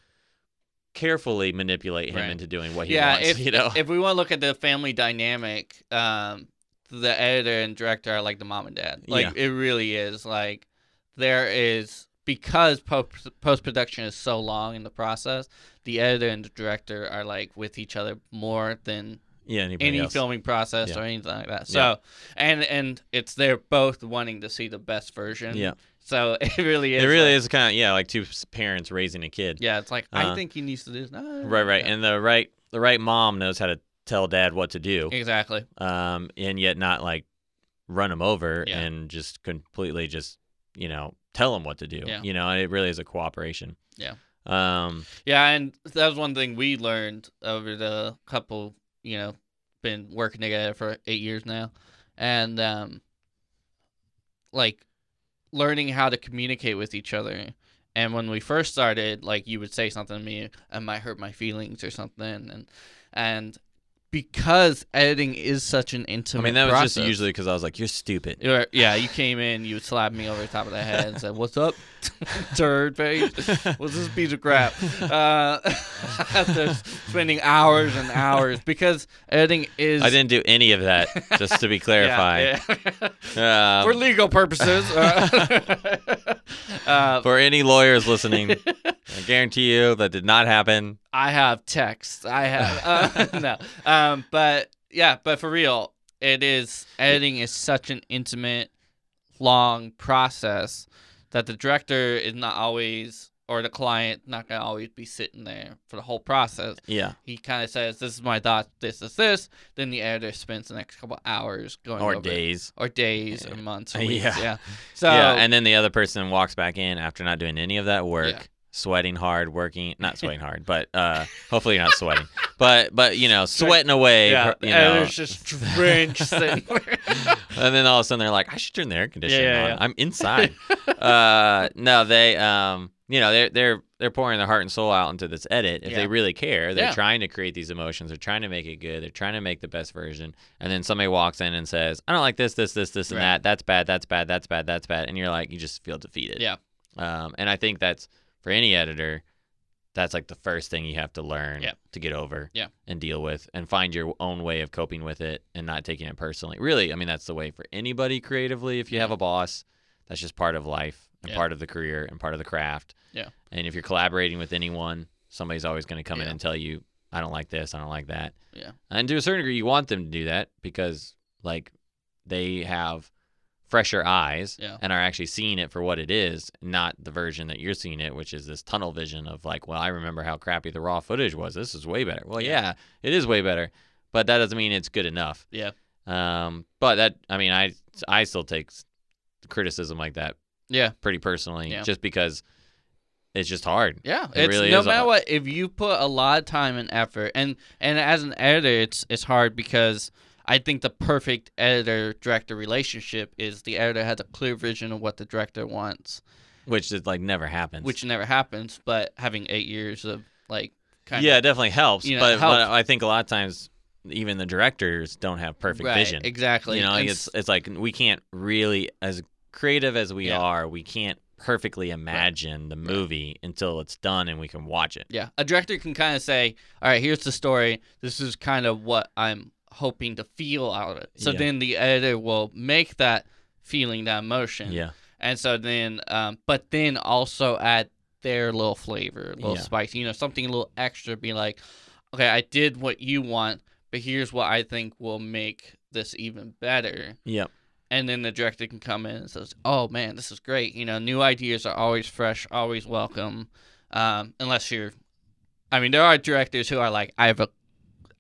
carefully manipulate him Right. into doing what he yeah. wants. if [laughs] you know, if we want to look at the family dynamic, um, the editor and director are like the mom and dad. Like Yeah. it really is. Like there is because post post production is so long in the process. The editor and the director are like with each other more than yeah, any else. filming process Yeah. or anything like that. So, and and it's they're both wanting to see the best version. Yeah. So [laughs] it really is. it really like- is kind of yeah, like two parents raising a kid. Yeah, it's like I Uh, think he needs to do this. No, Right, right, yeah. and the right the right mom knows how to tell dad what to do, exactly. um, and yet not like run him over Yeah. and just completely just you know tell him what to do. Yeah. You know, it really is a cooperation. Yeah. Um. Yeah, and that was one thing we learned over the couple, you know, been working together for eight years now, and um, like learning how to communicate with each other. And when we first started, like you would say something to me, it might hurt my feelings or something, and and because editing is such an intimate. I mean, that was just usually because I was like, "You're stupid." You were- yeah, you came in, you would slap me over the top of the head and said, "What's up, [laughs] turd face? was this piece of crap?" Uh, [laughs] after spending hours and hours, because editing is I didn't do any of that. Just to be [laughs] clarified, Yeah, yeah. Um, for legal purposes. Uh, uh, for any lawyers listening, I guarantee you that did not happen. I have text. I have uh, no. Um, but yeah, but for real, it is editing is such an intimate, long process that the director is not always or the client not gonna always be sitting there for the whole process. Yeah, He kind of says, "This is my thought. This is this." Then the editor spends the next couple hours going or over it. days. or days, or months, or [laughs] weeks. Yeah. Yeah. So yeah, and then the other person walks back in after not doing any of that work, Yeah. Sweating hard, working not [laughs] sweating hard, but uh, hopefully you're not sweating, [laughs] but but you know, sweating away. yeah, you know, editor's just drenched. [laughs] and then all of a sudden they're like, I should turn the air conditioning Yeah, yeah, on. yeah. I'm inside. uh, no, they, um, you know, they're they're they're pouring their heart and soul out into this edit. If they really care, they're trying to create these emotions. They're trying to make it good. They're trying to make the best version. And then somebody walks in and says, I don't like this, this, this, this, and Right. that. That's bad. That's bad. That's bad. That's bad. And you're like, you just feel defeated. Yeah. Um, and I think that's for any editor. that's like the first thing you have to learn Yeah. to get over Yeah. and deal with and find your own way of coping with it and not taking it personally. Really, I mean, that's the way for anybody creatively. If you have a boss, that's just part of life and Yeah. part of the career and part of the craft. Yeah. And if you're collaborating with anyone, somebody's always going to come in and tell you, I don't like this, I don't like that. Yeah. And to a certain degree, you want them to do that because, like, they have fresher eyes Yeah. and are actually seeing it for what it is, not the version that you're seeing it, which is this tunnel vision of like, well, I remember how crappy the raw footage was. This is way better. Well, Yeah. it is way better, but that doesn't mean it's good enough. Yeah. Um, but that, I mean, I I still take criticism like that Yeah. pretty personally, Yeah. just because it's just hard. Yeah, It it's really no matter what. If you put a lot of time and effort, and and as an editor, it's it's hard because I think the perfect editor director relationship is the editor has a clear vision of what the director wants, Which is like never happens. which never happens. But having eight years of like kind yeah, of it definitely helps. you know, but, helps. I think a lot of times even the directors don't have perfect right, vision. exactly. You know, like it's it's like we can't really, as creative as we Yeah. are, we can't perfectly imagine the movie until it's done and we can watch it. Yeah, a director can kind of say, "All right, here's the story. This is kind of what I'm hoping to feel out of it." So Yeah. then the editor will make that feeling, that emotion, Yeah, and so then, um, but then also add their little flavor, a little Yeah. spice, you know, something a little extra. Be like, "Okay, I did what you want, but here's what I think will make this even better." yep, and then the director can come in and says, "Oh man, this is great. You know, new ideas are always fresh, always welcome. Um, unless you're, I mean, there are directors who are like, I have a,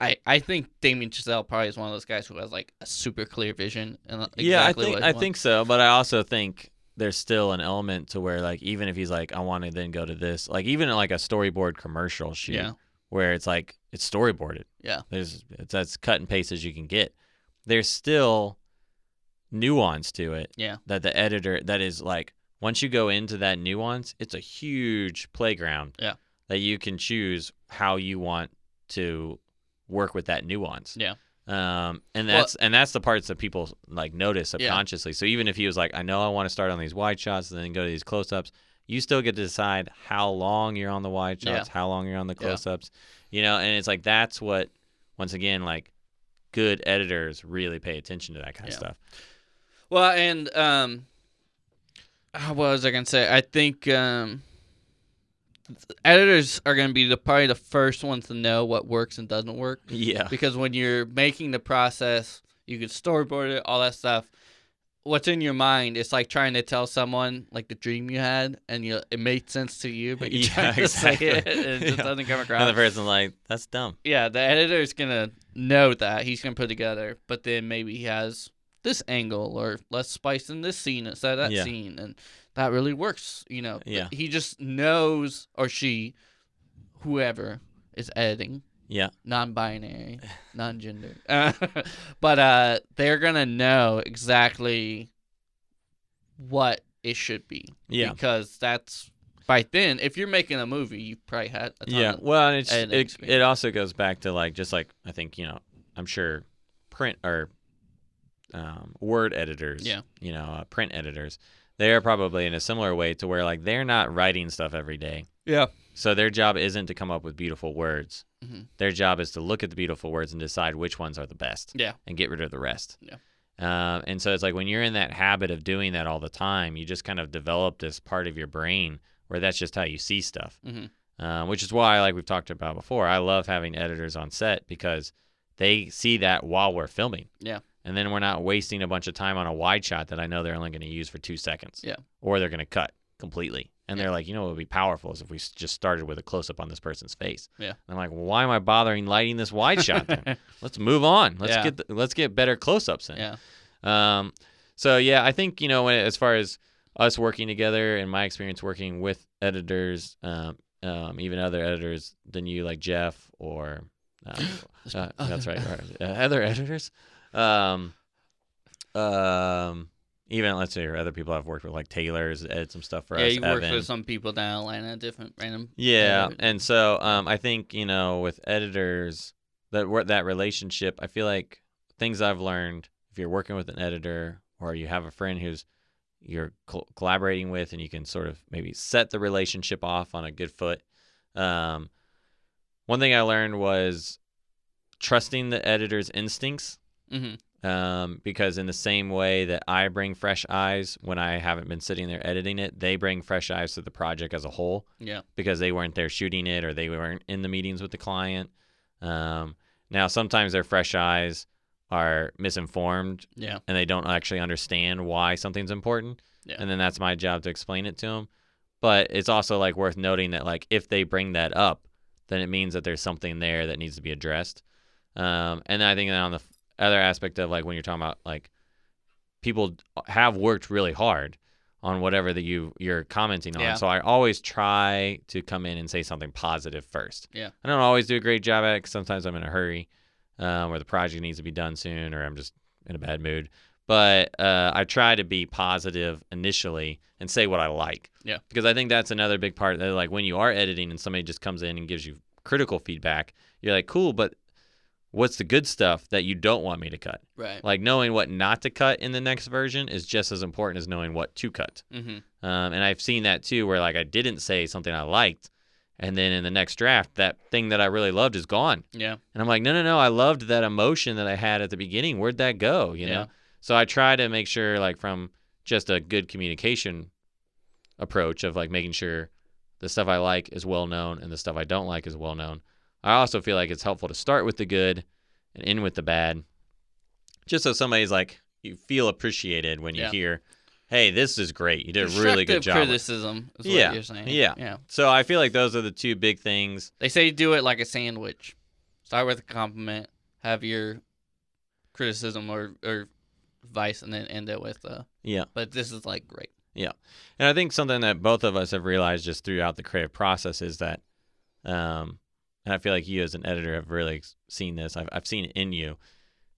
I, I think Damien Chazelle probably is one of those guys who has like a super clear vision and exactly yeah. I think I wants. think so, but I also think there's still an element to where like even if he's like I want to then go to this, like even in like a storyboard commercial shoot, Yeah. where it's like it's storyboarded. Yeah. There's it's as cut and paste as you can get. There's still nuance to it. Yeah. That the editor that is like once you go into that nuance, it's a huge playground. Yeah. That you can choose how you want to work with that nuance. Yeah. Um, and Well- that's and that's the parts that people like notice Yeah. subconsciously. So even if he was like, I know I want to start on these wide shots and then go to these close ups, you still get to decide how long you're on the wide Yeah. shots, how long you're on the close ups. You know, and it's like that's what once again, like good editors really pay attention to that kind Yeah. of stuff. Well, and um, ah, what was I gonna say? I think um, editors are gonna be the probably the first ones to know what works and doesn't work. Yeah. because when you're making the process, you can storyboard it, all that stuff. What's in your mind? It's like trying to tell someone like the dream you had, and you it made sense to you, but [laughs] you're Yeah, trying to say it, and it just Yeah. doesn't come across. And the person's like, that's dumb. yeah, the editor's gonna know that he's gonna put together, but then maybe he has this angle or less spice in this scene instead of that Yeah. scene, and that really works. You know, Yeah. he just knows or she, whoever is editing, Yeah. non-binary, [laughs] non-gender. Uh, [laughs] but uh, they're gonna know exactly what it should be. Yeah. Because that's by then. If you're making a movie, you probably had a ton Yeah. of- Well, and it's it, experience. it also goes back to like just like I think, you know, I'm sure print or um, word editors, Yeah. you know, uh, print editors, they are probably in a similar way to where like they're not writing stuff every day. yeah. So their job isn't to come up with beautiful words. Mhm. Their job is to look at the beautiful words and decide which ones are the best. Yeah. And get rid of the rest. Yeah. Um, and so it's like when you're in that habit of doing that all the time, you just kind of develop this part of your brain where that's just how you see stuff. Mhm. Uh, which is why, like we've talked about before, I love having editors on set because they see that while we're filming. Yeah. And then we're not wasting a bunch of time on a wide shot that I know they're only going to use for two seconds. Yeah. Or they're going to cut completely. And Yeah. they're like, you know what would be powerful is if we just started with a close up on this person's face. Yeah. And I'm like, well, why am I bothering lighting this wide shot then? [laughs] Let's move on. Let's Yeah. get the, let's get better close ups in. Yeah. Um, so yeah, I think you know when as far as us working together and my experience working with editors, um, um, even other editors than you, like Jeff or um, [gasps] uh, that's right, right, uh, other editors. Um, um, even let's say other people I've worked with, like Taylor's edited some stuff for Yeah, us. Yeah, you worked with some people down in Atlanta, different random. Yeah, editors. and so um, I think you know with editors that that relationship, I feel like things I've learned if you're working with an editor or you have a friend who's you're col- collaborating with, and you can sort of maybe set the relationship off on a good foot. Um, one thing I learned was trusting the editor's instincts. Hmm Um, because in the same way that I bring fresh eyes when I haven't been sitting there editing it, they bring fresh eyes to the project as a whole Yeah. because they weren't there shooting it or they weren't in the meetings with the client. Um, now, sometimes their fresh eyes are misinformed Yeah. and they don't actually understand why something's important. Yeah. And then that's my job to explain it to them. But it's also like worth noting that like if they bring that up, then it means that there's something there that needs to be addressed. Um, and then I think that on the other aspect of like when you're talking about like people have worked really hard on whatever that you you're commenting on. Yeah. So I always try to come in and say something positive first. Yeah. I don't always do a great job at it 'cause sometimes I'm in a hurry, um, or the project needs to be done soon, or I'm just in a bad mood. But uh, I try to be positive initially and say what I like. Yeah. Because I think that's another big part. That like when you are editing and somebody just comes in and gives you critical feedback, you're like, cool, but what's the good stuff that you don't want me to cut? Right. Like knowing what not to cut in the next version is just as important as knowing what to cut. Mm-hmm. Um, and I've seen that too, where like I didn't say something I liked, and then in the next draft, that thing that I really loved is gone. Yeah. And I'm like, no, no, no, I loved that emotion that I had at the beginning. Where'd that go? You Yeah. know. So I try to make sure, like, from just a good communication approach of like making sure the stuff I like is well known and the stuff I don't like is well known. I also feel like it's helpful to start with the good and end with the bad, just so somebody's like you feel appreciated when you Yeah. hear, "Hey, this is great. You did a really good job." with-" criticism is Yeah. what you're saying. Yeah. Yeah. So I feel like those are the two big things. They say do it like a sandwich. Start with a compliment, have your criticism or, or advice, and then end it with uh. Yeah. But this is like great. Yeah, and I think something that both of us have realized just throughout the creative process is that, um, and I feel like you as an editor have really seen this. I've, I've seen it in you,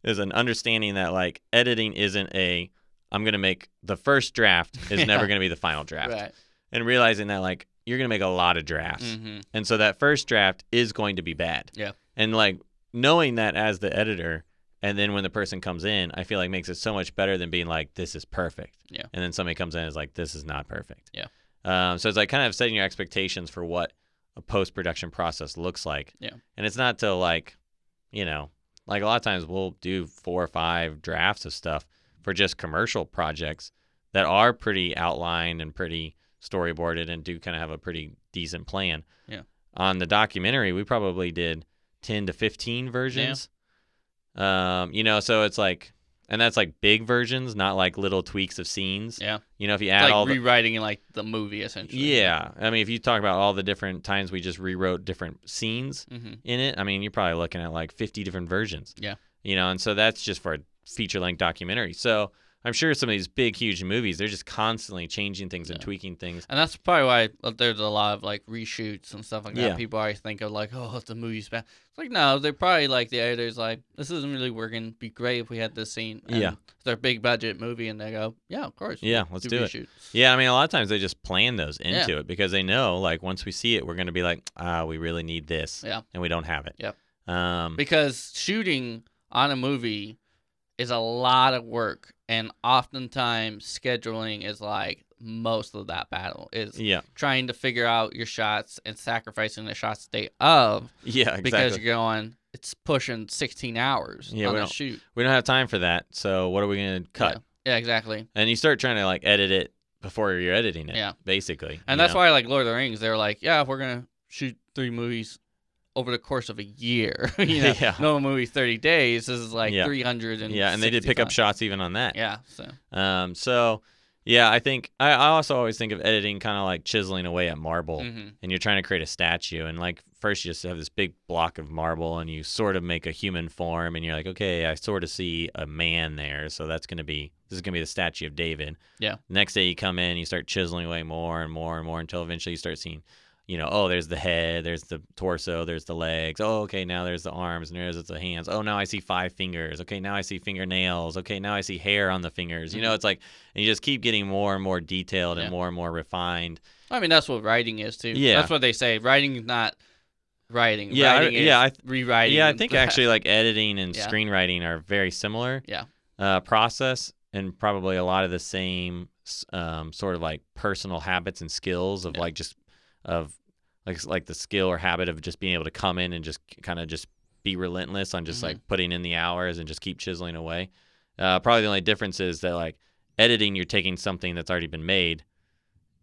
is an understanding that like editing isn't a, I'm going to make the first draft [laughs] is Yeah. never going to be the final draft. Right. And realizing that like you're going to make a lot of drafts. hmm And so that first draft is going to be bad. Yeah. And like knowing that as the editor, and then when the person comes in, I feel like makes it so much better than being like, this is perfect. Yeah. And then somebody comes in and is like, this is not perfect. Yeah. Um, so it's like kind of setting your expectations for what a post production process looks like. Yeah. And it's not to like, you know, like a lot of times we'll do four or five drafts of stuff for just commercial projects that are pretty outlined and pretty storyboarded and do kind of have a pretty decent plan. Yeah. On the documentary, we probably did 10 to 15 versions. Um, you know, so it's like, and that's like big versions, not like little tweaks of scenes. Yeah. You know, if you add like all the, rewriting like the movie essentially. yeah, I mean, if you talk about all the different times we just rewrote different scenes hmm in it, I mean, you're probably looking at like 50 different versions. Yeah. You know, and so that's just for a feature length documentary. So I'm sure some of these big, huge movies, they're just constantly changing things and Yeah. tweaking things. And that's probably why uh, there's a lot of like reshoots and stuff like that. Yeah. People always think of like, [laughs] oh, the movie's bad. It's like no, they're probably like the editor's like, this isn't really working. Be great if we had this scene. And Yeah. it's their big budget movie, and they go, yeah, of course. Yeah, let's do it. reshoots. Yeah, I mean, a lot of times they just plan those Yeah. into it because they know, like, once we see it, we're going to be like, ah, we really need this. Yeah. And we don't have it. Yep. Um, Because shooting on a movie is a lot of work, and oftentimes scheduling is like most of that battle is yeah. trying to figure out your shots and sacrificing the shots day of Yeah, exactly. because you're going it's pushing 16 hours Yeah, on we don't- shoot we don't have time for that. So what are we going to cut? yeah. yeah exactly And you start trying to, like, edit it before you're editing it. Yeah. Basically. and that's know? why like lord of the rings they're like yeah if we're gonna shoot three movies over the course of a year [laughs] you know Yeah. no movie 30 days this is like Yeah. 300 and Yeah, and they did pick up shots even on that. yeah so Um, so yeah, I think I, I also always think of editing kind of like chiseling away at marble, mhm. and you're trying to create a statue, and like first you just have this big block of marble, and you sort of make a human form, and you're like, okay, I sort of see a man there, so that's gonna be this is gonna be the statue of David. Yeah. Next day you come in, you start chiseling away more and more and more until eventually you start seeing. You know, oh, there's the head, there's the torso, there's the legs. Oh, okay, now there's the arms, and there's the hands. Oh, now I see five fingers. Okay, now I see fingernails. Okay, now I see hair on the fingers. You know, Mhm. it's like, and you just keep getting more and more detailed and Yeah. more and more refined. i mean that's what writing is too Yeah. that's what they say writing is not writing Yeah, I- writing is yeah, I rewriting Yeah, I think [laughs] actually like editing and Yeah. screenwriting are very similar. Yeah. Uh, process and probably a lot of the same um, sort of like personal habits and skills of Yeah. like just of like like the skill or habit of just being able to come in and just kind of just be relentless on just Mhm. like putting in the hours and just keep chiseling away. Uh, probably the only difference is that like editing, you're taking something that's already been made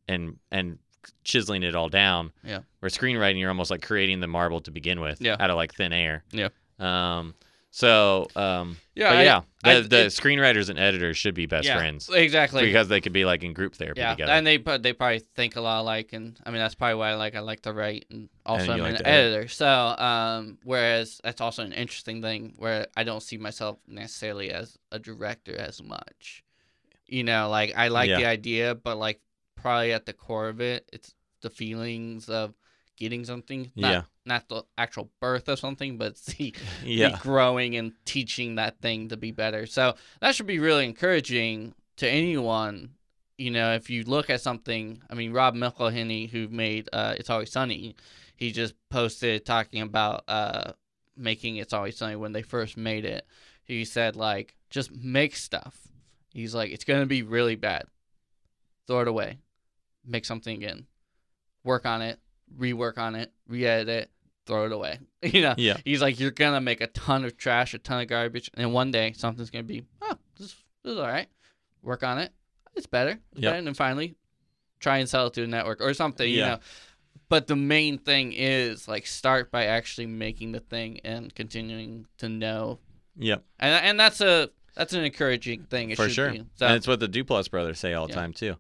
and and chiseling it all down. Yeah. Where screenwriting, you're almost like creating the marble to begin with. Yeah. Out of like thin air. Yeah. Um. So um. Yeah, I- yeah, the, I- the it- screenwriters and editors should be best yeah, friends Exactly. because they could be like in group therapy yeah, together. and they they probably think a lot alike, and I mean that's probably why I like I like to write, and also And I'm you an like to edit. editor. So um, whereas that's also an interesting thing where I don't see myself necessarily as a director as much. You know, like I like Yeah. the idea, but like probably at the core of it, it's the feelings of getting something. Not, Yeah. Not the actual birth of something, but [laughs] the yeah. be growing and teaching that thing to be better. So that should be really encouraging to anyone. You know, if you look at something, I mean, Rob McElhenney, who made uh, It's Always Sunny, he just posted talking about uh, making It's Always Sunny when they first made it. He said, like, just make stuff. He's like, it's going to be really bad. Throw it away. Make something again. Work on it. Rework on it. Re edit it. Throw it away. [laughs] You know? Yeah. He's like, you're gonna make a ton of trash, a ton of garbage, and one day something's gonna be, oh, this, this is all right. Work on it. It's better. It's Yep. better. And then finally, try and sell it to a network or something. You know. But the main thing is like start by actually making the thing and continuing to know, Yeah. and and that's a that's an encouraging thing. It For sure. Be. So, and it's what the Duplass brothers say all the Yeah. time too.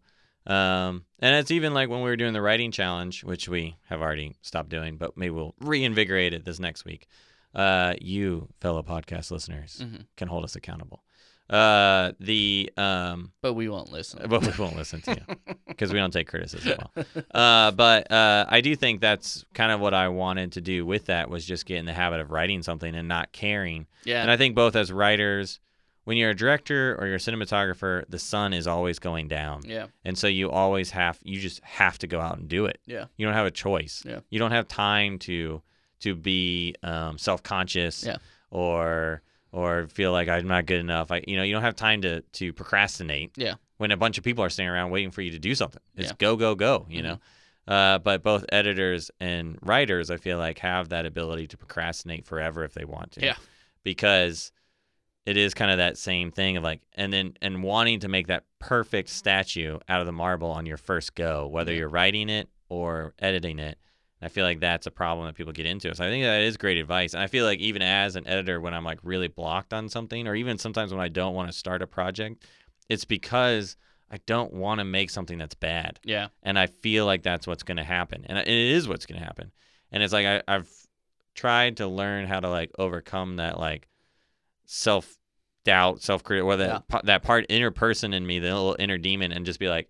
Um, and it's even like when we were doing the writing challenge, which we have already stopped doing, but maybe we'll reinvigorate it this next week. Uh, you fellow podcast listeners Mhm. can hold us accountable. Uh, the um, but we won't listen. but we won't listen to you [laughs] because we don't take criticism well. Uh, but uh, I do think that's kind of what I wanted to do with that was just get in the habit of writing something and not caring yeah. and I think both as writers, when you're a director or you're a cinematographer, the sun is always going down. yeah. And so you always have you just have to go out and do it. Yeah. You don't have a choice. Yeah. You don't have time to to be um, self-conscious Yeah. or or feel like I'm not good enough. I you know, you don't have time to to procrastinate. Yeah. When a bunch of people are sitting around waiting for you to do something. It's Yeah. go go go, you Mhm. know. Uh, but both editors and writers, I feel like, have that ability to procrastinate forever if they want to. Yeah. Because it is kind of that same thing of like, and then and wanting to make that perfect statue out of the marble on your first go, whether you're writing it or editing it. I feel like that's a problem that people get into. So I think that is great advice. And I feel like even as an editor, when I'm like really blocked on something, or even sometimes when I don't want to start a project, it's because I don't want to make something that's bad Yeah. and I feel like that's what's going to happen, and it is what's going to happen. And it's like I, I've tried to learn how to like overcome that like self doubt, self critic, or that Yeah. that part inner person in me, the little inner demon, and just be like,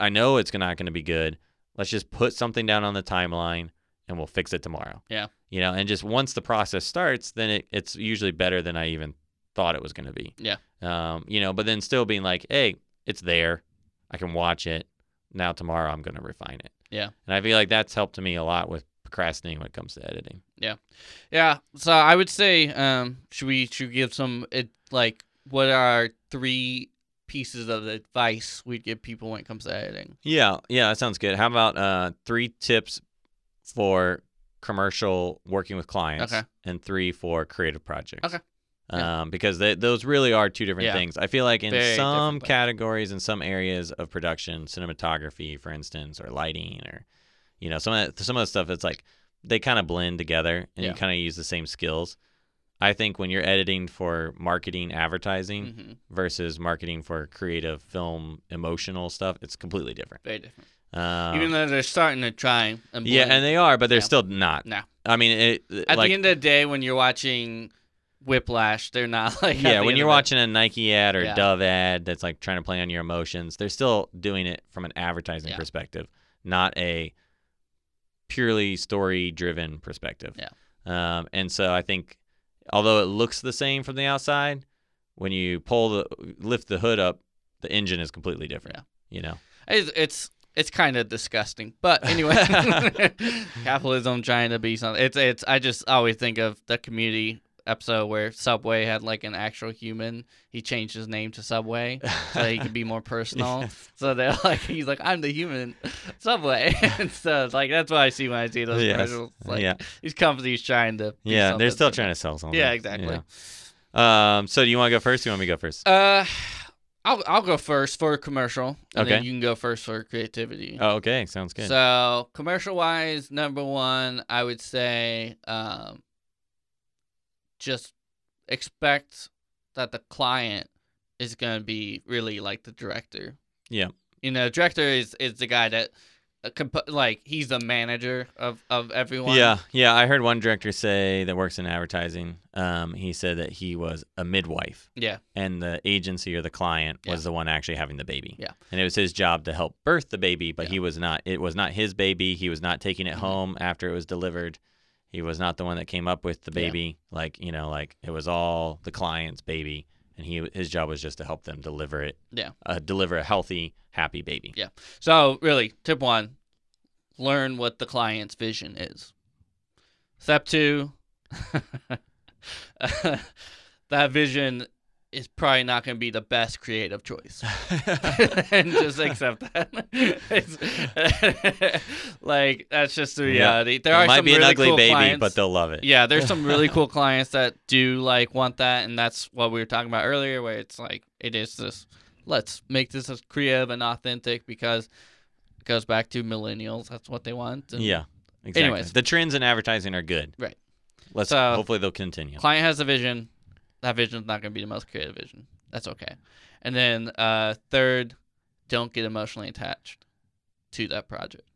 I know it's not going to be good. Let's just put something down on the timeline, and we'll fix it tomorrow. Yeah. you know, and just once the process starts, then it, it's usually better than I even thought it was going to be. Yeah. Um, you know, but then still being like, hey, it's there. I can watch it. Now tomorrow I'm going to refine it. Yeah. And I feel like that's helped me a lot with procrastinating when it comes to editing. Yeah. Yeah. So I would say, um, should we should we give some it like what are three pieces of advice we'd give people when it comes to editing? Yeah, yeah, that sounds good. How about uh, three tips for commercial working with clients Okay. and three for creative projects? Okay. Yeah. Um, because they, those really are two different Yeah. things. I feel like in Very some categories, in some areas of production, cinematography, for instance, or lighting, or you know, some of that, some of the stuff, it's like they kind of blend together, and Yeah. you kind of use the same skills. I think when you're editing for marketing, advertising hmm versus marketing for creative, film, emotional stuff, it's completely different. Very different. Um, Even though they're starting to try and yeah, and they are, but they're Yeah. still not. No. I mean, it at like the end of the day, when you're watching Whiplash, they're not [laughs] like. yeah, when you're watching a Nike ad or Yeah. Dove ad that's like trying to play on your emotions, they're still doing it from an advertising Yeah. perspective, not a purely story-driven perspective. Yeah. Um, and so I think, although it looks the same from the outside, when you pull the lift the hood up, the engine is completely different. Yeah. You know. It's it's, it's kind of disgusting, but anyway, [laughs] [laughs] capitalism trying to be something. It's it's. I just always think of the community episode where Subway had like an actual human. He changed his name to Subway [laughs] so that he could be more personal. So they're like, he's like, I'm the human Subway. [laughs] and so it's like that's what I see when I see those Yes. commercials. Like yeah, these companies trying to. yeah, they're still trying to sell something. Yeah, exactly. Yeah. Um, so do you want to go first? Or you want me to go first? Uh, I'll I'll go first for commercial. And Then Okay. you can go first for creativity. Oh, okay, sounds good. So commercial wise, number one, I would say, um, just expect that the client is gonna be really like the director. Yeah. You know, director is is the guy that, uh, comp- like, he's the manager of of everyone. Yeah, yeah. I heard one director say that works in advertising. Um, he said that he was a midwife, Yeah. and the agency or the client was Yeah. the one actually having the baby. Yeah. and it was his job to help birth the baby, but Yeah. he was not. It was not his baby. He was not taking it Mhm. home after it was delivered. He was not the one that came up with the Yeah. baby. Like you know, like it was all the client's baby, and he his job was just to help them deliver it. Yeah. uh, deliver a healthy, happy baby. Yeah. So really, tip one, learn what the client's vision is. Step two, [laughs] that vision is probably not going to be the best creative choice. and [laughs] [laughs] just accept that. [laughs] Like that's just the reality. There it are might some be an ugly cool baby, clients. but they'll love it. Yeah, there's some really cool clients that do like want that, and that's what we were talking about earlier, where it's like it is this. Let's make this as creative and authentic because it goes back to millennials. That's what they want. and Yeah, exactly. Anyways. the trends in advertising are good. Right. Let's So- hopefully they'll continue. Client has a vision. That vision's not going to be the most creative vision. That's okay. And then uh, third, don't get emotionally attached to that project.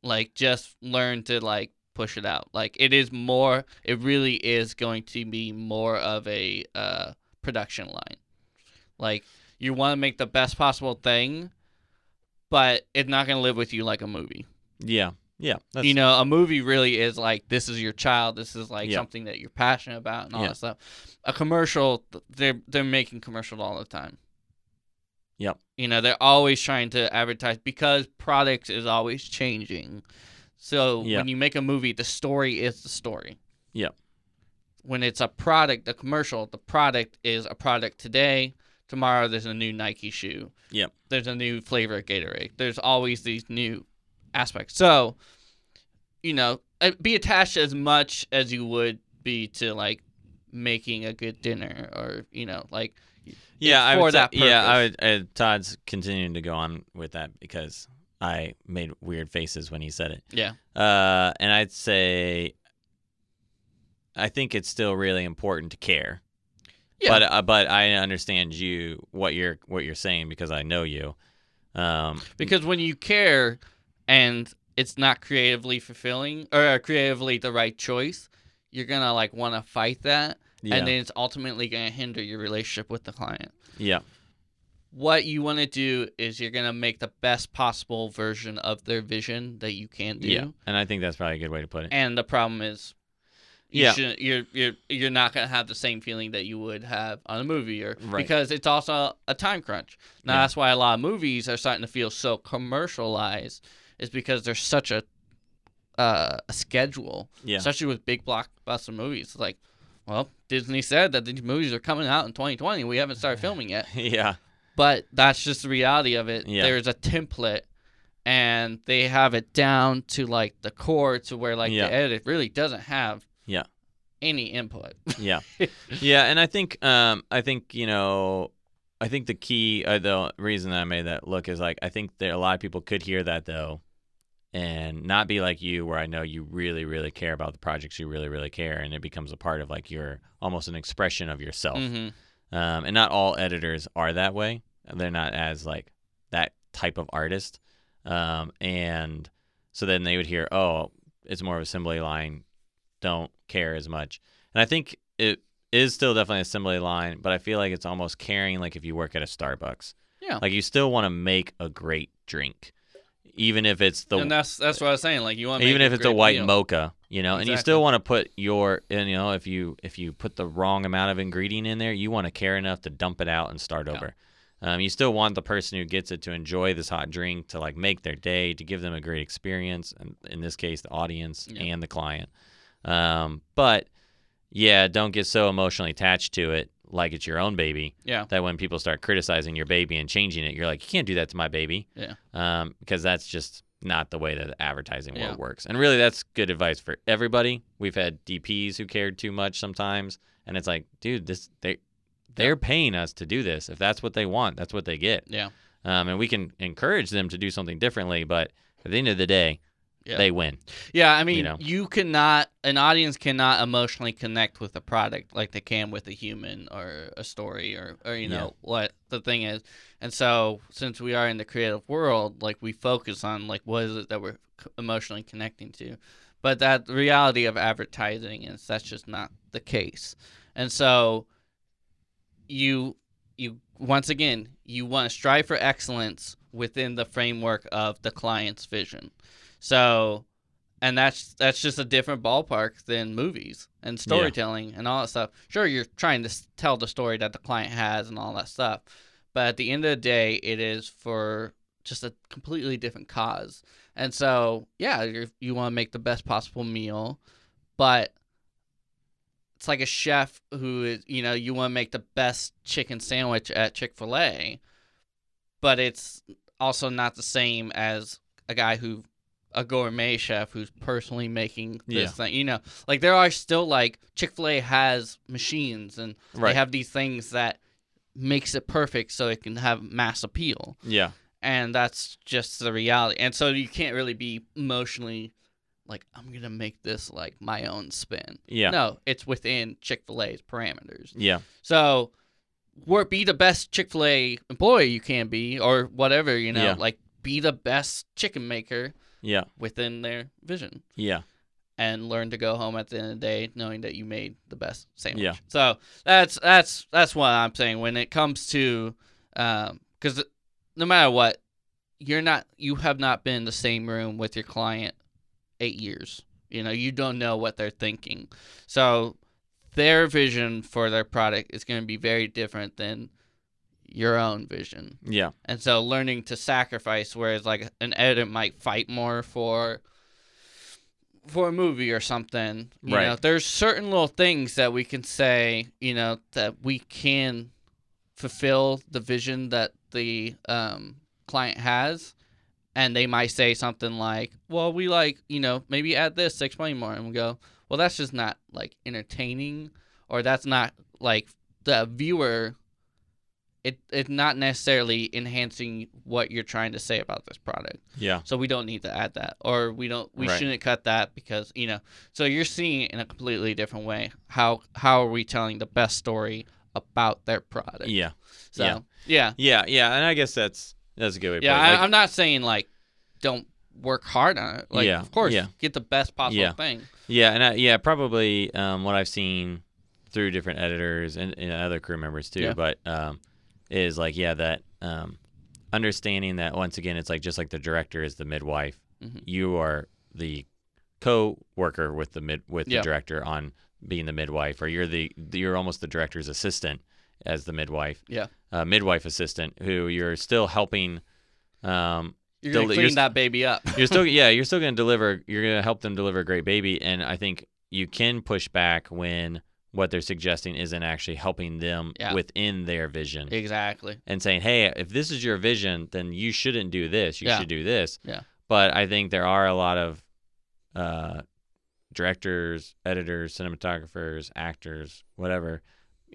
Like just learn to like push it out. Like it is more. It really is going to be more of a uh, production line. Like you want to make the best possible thing, but it's not going to live with you like a movie Yeah, yeah. You know, a movie really is like this is your child. This is like Yeah. something that you're passionate about and all Yeah. that stuff. A commercial, they're they're making commercials all the time. Yep. You know, they're always trying to advertise because products is always changing. So Yeah. when you make a movie, the story is the story. Yep. When it's a product, the commercial, the product is a product today. Tomorrow there's a new Nike shoe. Yep. There's a new flavor of Gatorade. There's always these new aspects. So, you know, uh, be attached as much as you would be to like making a good dinner or, you know, like yeah, I for would that yeah. I would. Uh, Todd's continuing to go on with that because I made weird faces when he said it. yeah. Uh, and I'd say, I think it's still really important to care. Yeah. But uh, but I understand you what you're what you're saying because I know you. Um, Because when you care and it's not creatively fulfilling or uh, creatively the right choice, you're to like want to fight that yeah, and then it's ultimately to hinder your relationship with the client. yeah, what you want to do is you're to make the best possible version of their vision that you can do. yeah. And I think that's probably a good way to put it. And the problem is you Yeah. you're you're you're not to have the same feeling that you would have on a movie or Right. because it's also a time crunch. Now Yeah. that's why a lot of movies are starting to feel so commercialized is because there's such a uh, a schedule, Yeah, especially with big blockbuster movies. It's like, well, Disney said that these movies are coming out in 2020. We haven't started [laughs] filming yet. yeah, but that's just the reality of it. Yeah. There's a template, and they have it down to like the core to where like Yeah. the edit really doesn't have Yeah. any input. yeah, [laughs] yeah. And I think um, I think you know. I think the key, uh, the reason that I made that look is like I think that a lot of people could hear that though, and not be like you, where I know you really, really care about the projects, you really, really care, and it becomes a part of like your almost an expression of yourself. hmm Um, and not all editors are that way. They're not as like that type of artist. Um, and so then they would hear, oh, it's more of a assembly line. Don't care as much. And I think it is still definitely assembly line, but I feel like it's almost caring like if you work at a Starbucks. Yeah. Like you still want to make a great drink, even if it's the and that's that's what I was saying. Like you want even if it's a white meal. mocha, you know, and you still want to put your, and you know, if you if you put the wrong amount of ingredient in there, you want to care enough to dump it out and start Yeah. over. Um, you still want the person who gets it to enjoy this hot drink to like make their day, to give them a great experience, and in this case, the audience Yeah. and the client. Um, but yeah, don't get so emotionally attached to it like it's your own baby Yeah. that when people start criticizing your baby and changing it, you're like, you can't do that to my baby. Yeah. Um, because that's just not the way that the advertising Yeah. world works. And really, that's good advice for everybody. We've had DPs who cared too much sometimes, and it's like, dude, this they they're paying us to do this. If that's what they want, that's what they get. Yeah. Um, and we can encourage them to do something differently, but at the end of the day, Yeah. they win. Yeah, I mean, know. you cannot, an audience cannot emotionally connect with a product like they can with a human or a story or, or you Yeah. know, what the thing is. And so, since we are in the creative world, like we focus on like what is it that we're emotionally connecting to. But that reality of advertising is that's just not the case. And so, you, you, once again, you want to strive for excellence within the framework of the client's vision. So, and that's that's just a different ballpark than movies and storytelling and all that stuff. Sure, you're trying to tell the story that the client has and all that stuff, but at the end of the day, it is for just a completely different cause. And so, yeah, you you want to make the best possible meal, but it's like a chef who is, you know, you want to make the best chicken sandwich at Chick Fil A, but it's also not the same as a guy who a gourmet chef who's personally making this Yeah. thing. You know, like there are still like Chick Fil A has machines and Right. they have these things that makes it perfect so it can have mass appeal, Yeah. and that's just the reality. And so you can't really be emotionally like I'm gonna make this like my own spin. Yeah. No, it's within Chick Fil A's parameters. Yeah. So, work be the best Chick Fil A employee you can be, or whatever you know. Yeah. Like be the best chicken maker Yeah. within their vision, Yeah. and learn to go home at the end of the day knowing that you made the best sandwich. Yeah. So that's that's that's what I'm saying when it comes to, um, because no matter what, you're not you have not been in the same room with your client eight years. You know, you don't know what they're thinking. So their vision for their product is going to be very different than your own vision. Yeah. And so learning to sacrifice whereas like an editor might fight more for for a movie or something. You Right. know, there's certain little things that we can say, you know, that we can fulfill the vision that the um, client has. And they might say something like, well, we like, you know, maybe add this to explain more. And we go, well, that's just not like entertaining or that's not like the viewer it it's not necessarily enhancing what you're trying to say about this product. Yeah. So we don't need to add that, or we don't we Right. shouldn't cut that because you know. So you're seeing it in a completely different way. How how are we telling the best story about their product? Yeah. So yeah. yeah, Yeah. Yeah. And I guess that's that's a good way. Yeah. it. Like, I, I'm not saying like don't work hard on it. Like Yeah, of course, yeah. get the best possible Yeah. thing. Yeah, and I, yeah, probably um, what I've seen through different editors and, and other crew members too. Yeah. But um, is like yeah that um, understanding that once again it's like just like the director is the midwife, Mhm. you are the co-worker with the mid with Yeah. the director on being the midwife, or you're the you're almost the director's assistant as the midwife. Yeah. uh, midwife assistant who you're still helping. Um, You're gonna clean you're- that baby up. [laughs] you're still [laughs] yeah you're still going to deliver you're going to help them deliver a great baby and i think you can push back when what they're suggesting isn't actually helping them Yeah. within their vision exactly. and saying hey if this is your vision then you shouldn't do this you Yeah. should do this Yeah. but i think there are a lot of uh, directors editors cinematographers actors whatever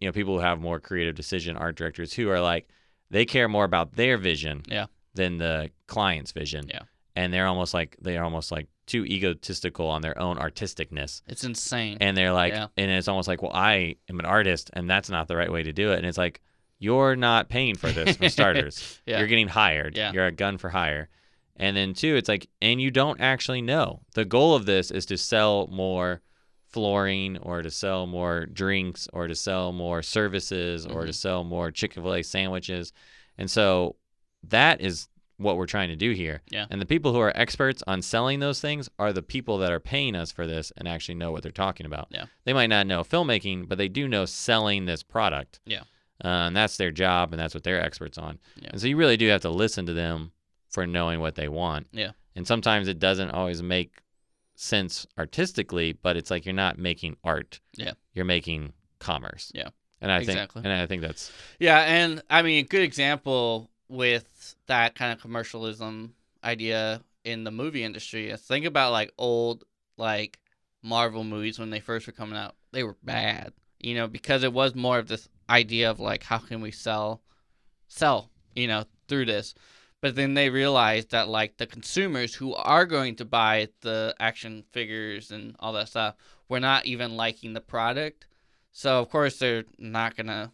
you know people who have more creative decision art directors who are like they care more about their vision Yeah. than the client's vision Yeah. and they're almost like they're almost like too egotistical on their own artisticness It's insane. and they're like Yeah. and it's almost like well i am an artist and that's not the right way to do it and it's like you're not paying for this for [laughs] starters Yeah. you're getting hired Yeah. you're a gun for hire and then two it's like and you don't actually know the goal of this is to sell more flooring or to sell more drinks or to sell more services or to Mhm. sell more chick-fil-a sandwiches and so that is what we're trying to do here Yeah. and the people who are experts on selling those things are the people that are paying us for this and actually know what they're talking about Yeah. they might not know filmmaking but they do know selling this product Yeah. uh, and that's their job and that's what they're experts on Yeah. and so you really do have to listen to them for knowing what they want Yeah. and sometimes it doesn't always make sense artistically, but it's like you're not making art. Yeah. You're making commerce. Yeah. And I Exactly. think and I think that's Yeah, and I mean, a good example with that kind of commercialism idea in the movie industry think about like old like Marvel movies when they first were coming out. They were bad, you know, because it was more of this idea of like how can we sell, sell, you know, through this. But then they realized that like the consumers who are going to buy the action figures and all that stuff were not even liking the product. So of course they're not gonna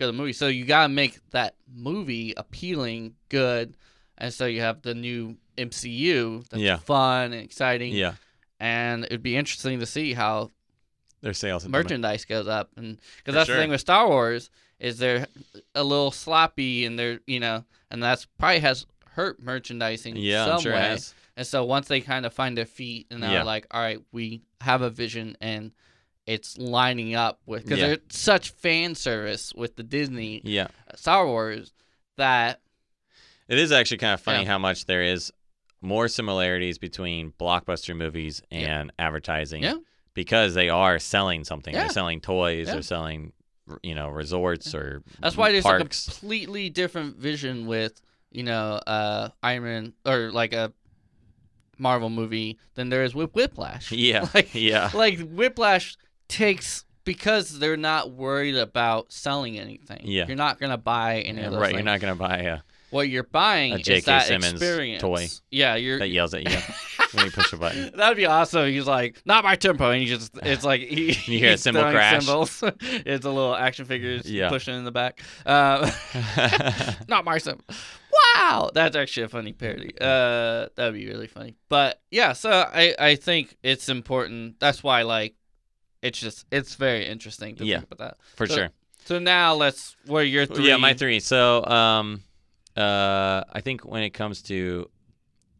go to the movie. So you gotta make that movie appealing, good, and so you have the new MCU that's Yeah. fun and exciting. yeah. And it'd be interesting to see how Their sales merchandise goes up, and because that's sure. the thing with Star Wars is they're a little sloppy, and they're you know, and that's probably has hurt merchandising Yeah, some sure way. And so once they kind of find their feet and they're Yeah. like, all right, we have a vision and it's lining up with because Yeah. there's such fan service with the Disney Yeah. Star Wars that It is actually kind of funny Yeah. how much there is more similarities between blockbuster movies Yeah. and advertising. Yeah. Because they are selling something. Yeah. They're selling toys. Yeah. They're selling, you know, resorts or that's why there's parks. a completely different vision with you know uh Iron Man or like a Marvel movie than there is with Whiplash. yeah. [laughs] like yeah. like Whiplash takes because they're not worried about selling anything. Yeah. you're not gonna buy any of those right. things. You're not going to buy a what you're buying A is that Simmons experience. toy Yeah, you're. that yells at you [laughs] when you push a button. [laughs] That'd be awesome. He's like, not my tempo, and he just, [laughs] it's like he, You hear a cymbal crash. Cymbals. it's a little action figures Yeah. pushing in the back. Uh, not my cymbal. Wow, that's actually a funny parody. Uh, that'd be really funny. But yeah, so I, I think it's important. That's why, like, it's just, it's very interesting to Yeah. think about that. For So- sure. So now let's, what are your three? Yeah, my three. So, um, uh, I think when it comes to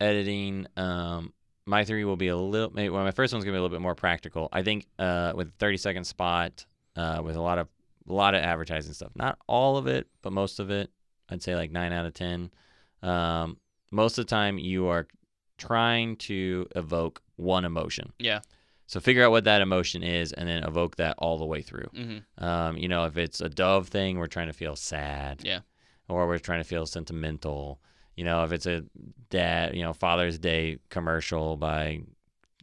editing, um, my three will be a little. Maybe well, my first one's gonna be a little bit more practical. I think, uh, with thirty second spot, uh, with a lot of a lot of advertising stuff. Not all of it, but most of it. I'd say like nine out of ten. Um, most of the time, you are trying to evoke one emotion. Yeah. So figure out what that emotion is, and then evoke that all the way through. Mm-hmm. Um, you know, if it's a dove thing, we're trying to feel sad. Yeah. Or we're trying to feel sentimental. You know, if it's a dad, you know, Father's Day commercial by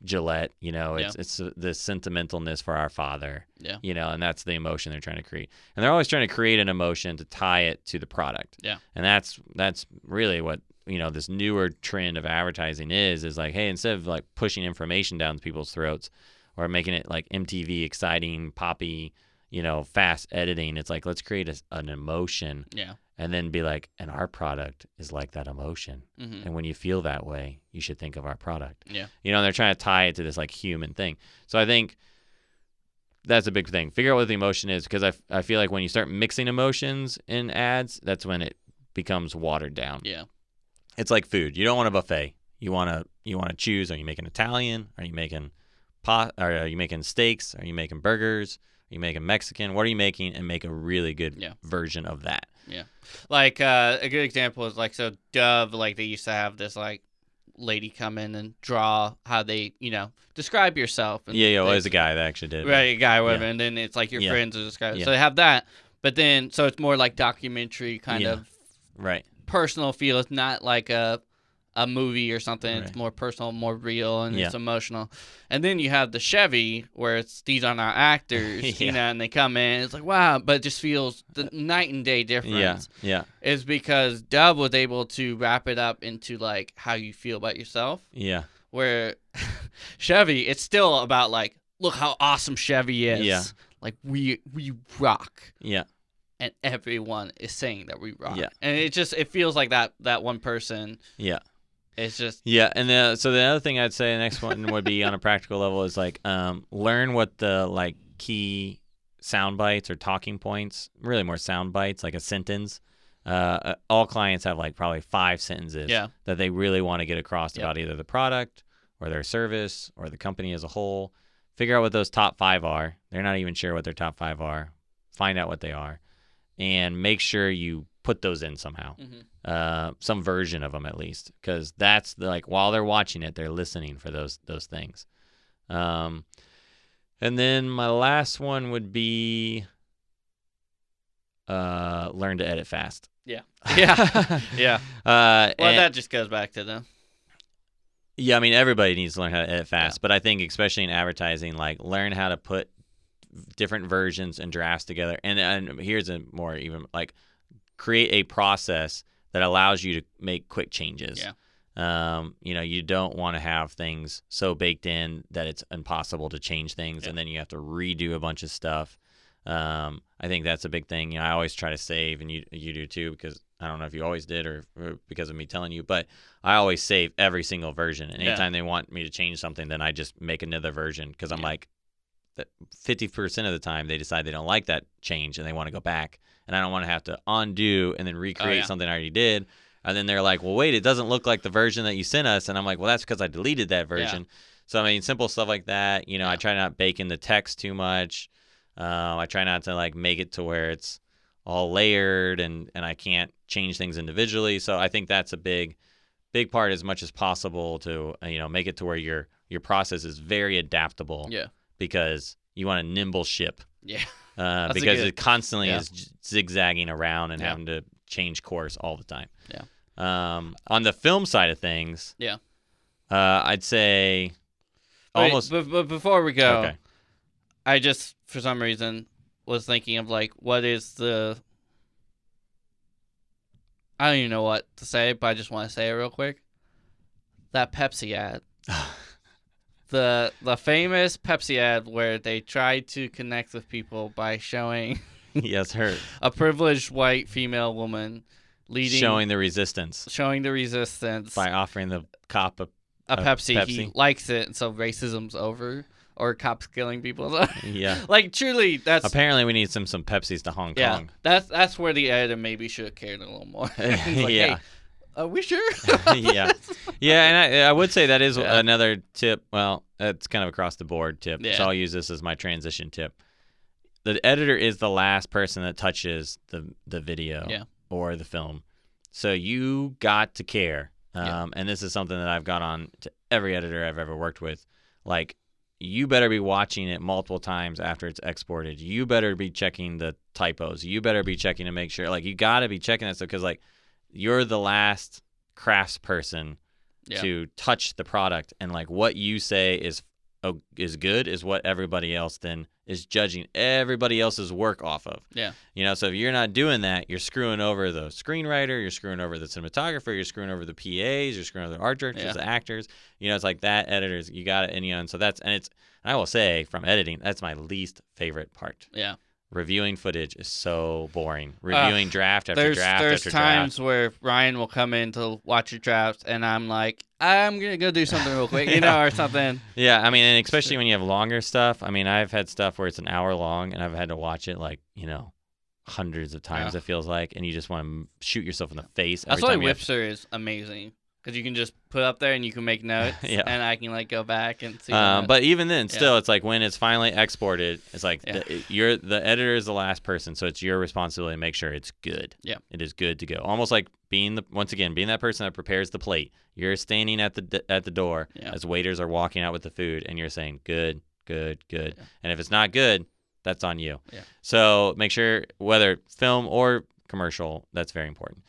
Gillette, you know, it's it's uh, the sentimentalness for our father. Yeah. You know, and that's the emotion they're trying to create. And they're always trying to create an emotion to tie it to the product. Yeah. And that's that's really what you know this newer trend of advertising is is like hey instead of like pushing information down people's throats or making it like MTV exciting poppy you know fast editing it's like let's create a, an emotion Yeah. and then be like and our product is like that emotion Mm-hmm. and when you feel that way you should think of our product Yeah. you know and they're trying to tie it to this like human thing so i think that's a big thing figure out what the emotion is because I, f- I feel like when you start mixing emotions in ads that's when it becomes watered down Yeah. It's like food you don't want a buffet you want to you want to choose are you making italian are you making pot are you making steaks are you making burgers are you making mexican what are you making and make a really good Yeah. version of that Yeah, Like uh, a good example is like so Dove like they used to have this like lady come in and draw how they you know describe yourself. And yeah yeah well, there's a guy that actually did right a guy whatever, Yeah. and then it's like your Yeah. friends to describe. Yeah. So they have that, but then so it's more like documentary kind Yeah. of right personal feel. It's not like a a movie or something. Right. It's more personal, more real, and Yeah. it's emotional. And then you have the Chevy where it's these are not actors, [laughs] you know, and they come in. It's like wow, but it just feels the night and day yeah difference yeah is because Dove was able to wrap it up into like how you feel about yourself. yeah Where [laughs] Chevy, it's still about like, look how awesome Chevy is. Yeah. Like we we rock, yeah and everyone is saying that we rock. Yeah. And it just it feels like that that one person yeah It's just Yeah, and the, so the other thing I'd say the next one would be on a practical level is like um, learn what the like key sound bites or talking points, really more sound bites, like a sentence. Uh, uh, all clients have like probably five sentences yeah that they really want to get across Yep. about either the product or their service or the company as a whole. Figure out what those top five are. They're not even sure what their top five are. Find out what they are, and make sure you put those in somehow, Mhm. uh, some version of them at least, because that's the, like while they're watching it, they're listening for those those things. Um, and then my last one would be uh, learn to edit fast. Yeah. [laughs] Yeah. [laughs] Yeah. Uh, Well, and- that just goes back to them. yeah, I mean everybody needs to learn how to edit fast, but I think especially in advertising, like learn how to put different versions and drafts together. And and here's a more even like create a process that allows you to make quick changes. Yeah. Um, you know, you don't want to have things so baked in that it's impossible to change things, Yeah. and then you have to redo a bunch of stuff. Um, I think that's a big thing. You know, I always try to save, and you you do too, because I don't know if you always did or, or because of me telling you, but I always save every single version. And Yeah. anytime they want me to change something, then I just make another version because I'm Yeah. like, 50% of the time they decide they don't like that change and they want to go back. And I don't want to have to undo and then recreate Oh, yeah. something I already did. And then they're like, well, wait, it doesn't look like the version that you sent us. And I'm like, well, that's because I deleted that version. So, I mean, simple stuff like that. You know, I try not to bake in the text too much. Um, I try not to like make it to where it's all layered and, and I can't change things individually. So I think that's a big, big part as much as possible to, uh, you know, make it to where your, your process is very adaptable Yeah. Because you want a nimble ship Yeah. uh, [laughs] because good- it constantly yeah. is zigzagging around and Yeah. having to change course all the time. Yeah. Um, on the film side of things, Yeah. uh, I'd say Wait, almost. But, but before we go, Okay. I just for some reason was thinking of like what is the I don't even know what to say, but I just want to say it real quick. That Pepsi ad. [laughs] the the famous Pepsi ad where they tried to connect with people by showing [laughs] yes, her [laughs] a privileged white female woman leading showing the resistance showing the resistance by offering the cop a. a a Pepsi, He likes it, and so racism's over, or cops killing people. [laughs] Yeah. like truly, that's Apparently, we need some some Pepsis to Hong yeah, Kong. that's that's where the editor maybe should have cared a little more. Like, Yeah. hey, are we sure? [laughs] [laughs] yeah, yeah, and I, I would say that is Yeah. another tip. Well, it's kind of across the board tip. So I'll use this as my transition tip. The editor is the last person that touches the the video Yeah. or the film, so you got to care. Um, Yeah. And this is something that I've got on to every editor I've ever worked with. Like, you better be watching it multiple times after it's exported. You better be checking the typos. You better be checking to make sure. Like, you got to be checking that stuff because, like, you're the last crafts person Yeah. to touch the product and like what you say is oh, is good is what everybody else then is judging everybody else's work off of. Yeah. You know, so if you're not doing that, you're screwing over the screenwriter, you're screwing over the cinematographer, you're screwing over the PAs, you're screwing over the art directors, Yeah. the actors. You know, it's like that editors, you got it and you know, and so that's and it's and I will say from editing, that's my least favorite part. yeah. Reviewing footage is so boring. Uh, reviewing draft after There's draft there's after draft. times where Ryan will come in to watch your drafts, and I'm like, I'm gonna go do something real quick, you [laughs] know, or something. Yeah, I mean, and especially when you have longer stuff. I mean, I've had stuff where it's an hour long, and I've had to watch it like you know, hundreds of times. Yeah. It feels like, and you just want to shoot yourself in the face every That's why time. you have- Wipster is amazing because you can just put up there and you can make notes, [laughs] Yeah. and I can like go back and see. Um, but even then, Yeah. still, it's like when it's finally exported, it's like Yeah. the, you're the editor is the last person, so it's your responsibility to make sure it's good. Yeah. it is good to go. Almost like being the once again being that person that prepares the plate. You're standing at the at the door as waiters are walking out with the food, and you're saying good, good, good. And if it's not good, that's on you. Yeah. So make sure whether film or commercial, that's very important.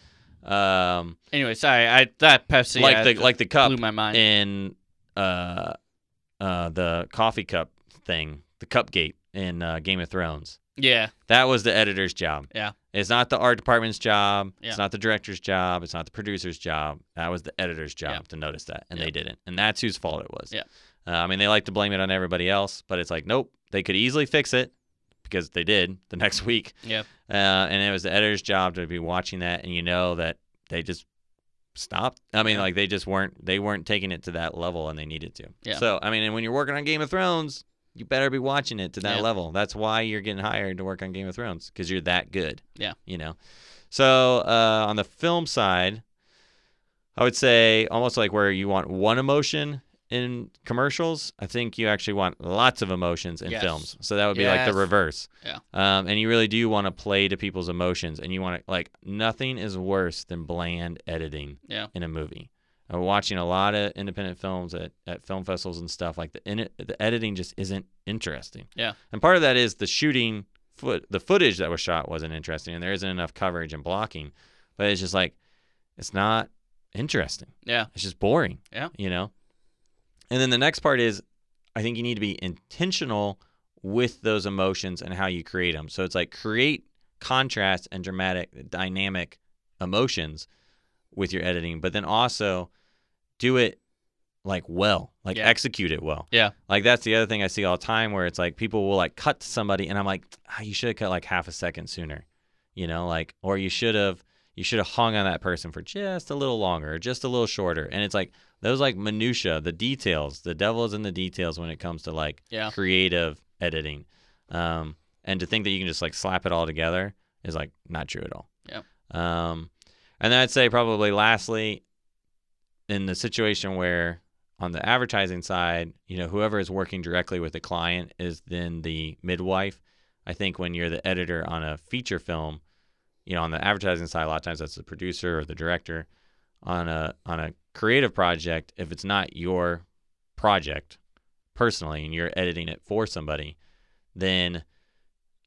Um, anyway, sorry, I that Pepsi like ad the like the cup blew my mind. in uh uh the coffee cup thing, the cup gate in uh, Game of Thrones. yeah, That was the editor's job. Yeah. It's not the art department's job. Yeah. It's not the director's job. It's not the producer's job. That was the editor's job Yeah. to notice that, and Yeah. they didn't. And that's whose fault it was. Yeah. Uh, I mean, they like to blame it on everybody else, but it's like, nope, they could easily fix it because they did the next week. yeah, Uh, and it was the editor's job to be watching that, and you know that they just stopped. I mean, Yeah. like they just weren't they weren't taking it to that level, and they needed to. Yeah. So I mean, and when you're working on Game of Thrones, you better be watching it to that Yeah. level. That's why you're getting hired to work on Game of Thrones because you're that good. Yeah. You know. So uh, on the film side, I would say almost like where you want one emotion in commercials. I think you actually want lots of emotions in Yes. films. So that would be like the reverse. Yeah. Um, and you really do want to play to people's emotions, and you want to like nothing is worse than bland editing Yeah. in a movie. I'm watching a lot of independent films at, at film festivals and stuff like the in the editing just isn't interesting. Yeah. And part of that is the shooting foot the footage that was shot wasn't interesting and there isn't enough coverage and blocking. But it's just like it's not interesting. Yeah. It's just boring. Yeah. You know? And then the next part is I think you need to be intentional with those emotions and how you create them. So it's like create contrast and dramatic dynamic emotions with your editing, but then also do it like well, like Yeah. execute it well. Yeah. Like that's the other thing I see all the time where it's like people will like cut to somebody and I'm like, ah, you should have cut like half a second sooner, you know, like or you should have you should have hung on that person for just a little longer, or just a little shorter. And it's like those like minutia, the details, the devil is in the details when it comes to like Yeah. creative editing. Um, and to think that you can just like slap it all together is like not true at all. Yeah. Um, and then I'd say probably lastly, in the situation where on the advertising side, you know, whoever is working directly with the client is then the midwife. I think when you're the editor on a feature film, you know, on the advertising side, a lot of times that's the producer or the director. On a on a creative project, if it's not your project personally and you're editing it for somebody, then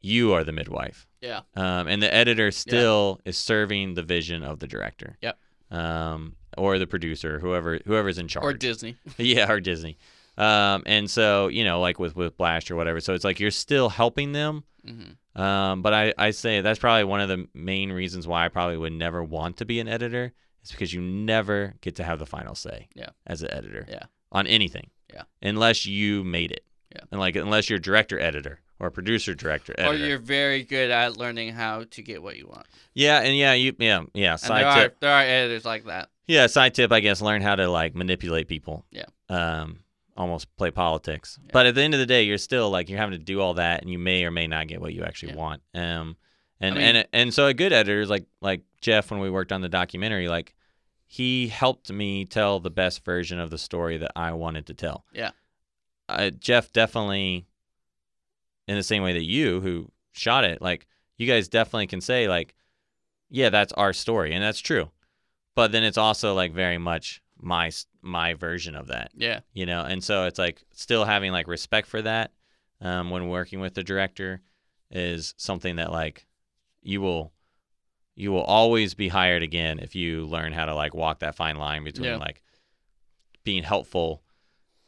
you are the midwife. Yeah. Um, and the editor still is serving the vision of the director. Yep. Um, or the producer, whoever whoever's in charge. Or Disney. [laughs] yeah, or Disney. Um, and so you know, like with with Blast or whatever. So it's like you're still helping them. Mm-hmm. Um, but I I say that's probably one of the main reasons why I probably would never want to be an editor. Is because you never get to have the final say. Yeah. As an editor. Yeah. On anything. Yeah. Unless you made it. Yeah. And like unless you're director editor or producer director Or you're very good at learning how to get what you want. Yeah, and yeah, you yeah yeah. Side there tip. are there are editors like that. Yeah, side tip, I guess, learn how to like manipulate people. Yeah. Um, almost play politics. Yeah. But at the end of the day, you're still like you're having to do all that, and you may or may not get what you actually Yeah. want. Um, and I mean- and and so a good editor is like like Jeff when we worked on the documentary, like he helped me tell the best version of the story that I wanted to tell. Yeah. Uh, Jeff definitely, in the same way that you who shot it, like you guys definitely can say like, yeah, that's our story, and that's true but then it's also like very much my my version of that Yeah. you know and so it's like still having like respect for that um, when working with the director is something that like you will you will always be hired again if you learn how to like walk that fine line between Yeah. like being helpful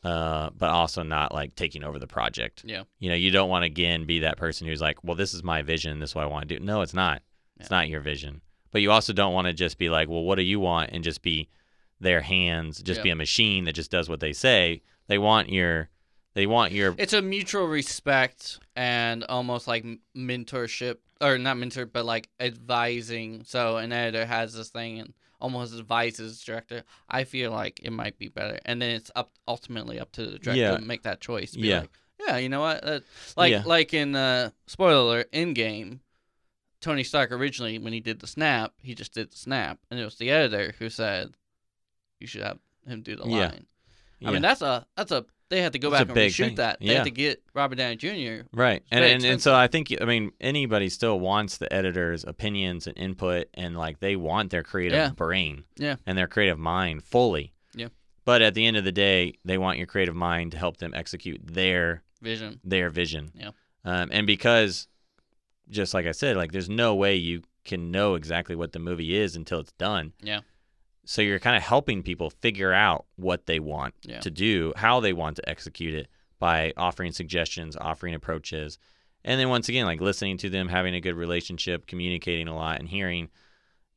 uh, but also not like taking over the project. Yeah. you know you don't want to again be that person who's like well this is my vision. This is what i want to do. No it's not. It's not your vision. But you also don't want to just be like well what do you want? and just be their hands just Yeah. be a machine that just does what they say. They want your they want your It's a mutual respect and almost like mentorship, or not mentor, but like advising. So an editor has this thing and almost advises director. I feel like it might be better, and then it's up ultimately up to the director Yeah. to make that choice. Be Yeah. like, yeah, you know what? Uh, like Yeah. like in uh, spoiler alert, Endgame, Tony Stark originally when he did the snap, he just did the snap, and it was the editor who said, "You should have him do the Yeah. line." yeah. I mean, that's a that's a they had to go back and thing. that. They Yeah. had to get Robert Downey Jr. Right. And, and and so I think I mean anybody still wants the editor's opinions and input and like they want their creative Yeah. brain Yeah. and their creative mind fully. Yeah. But at the end of the day, they want your creative mind to help them execute their vision. their vision. Yeah. Um, and because just like I said, like there's no way you can know exactly what the movie is until it's done. Yeah. So you're kind of helping people figure out what they want Yeah. to do, how they want to execute it by offering suggestions, offering approaches. And then once again, like listening to them, having a good relationship, communicating a lot and hearing,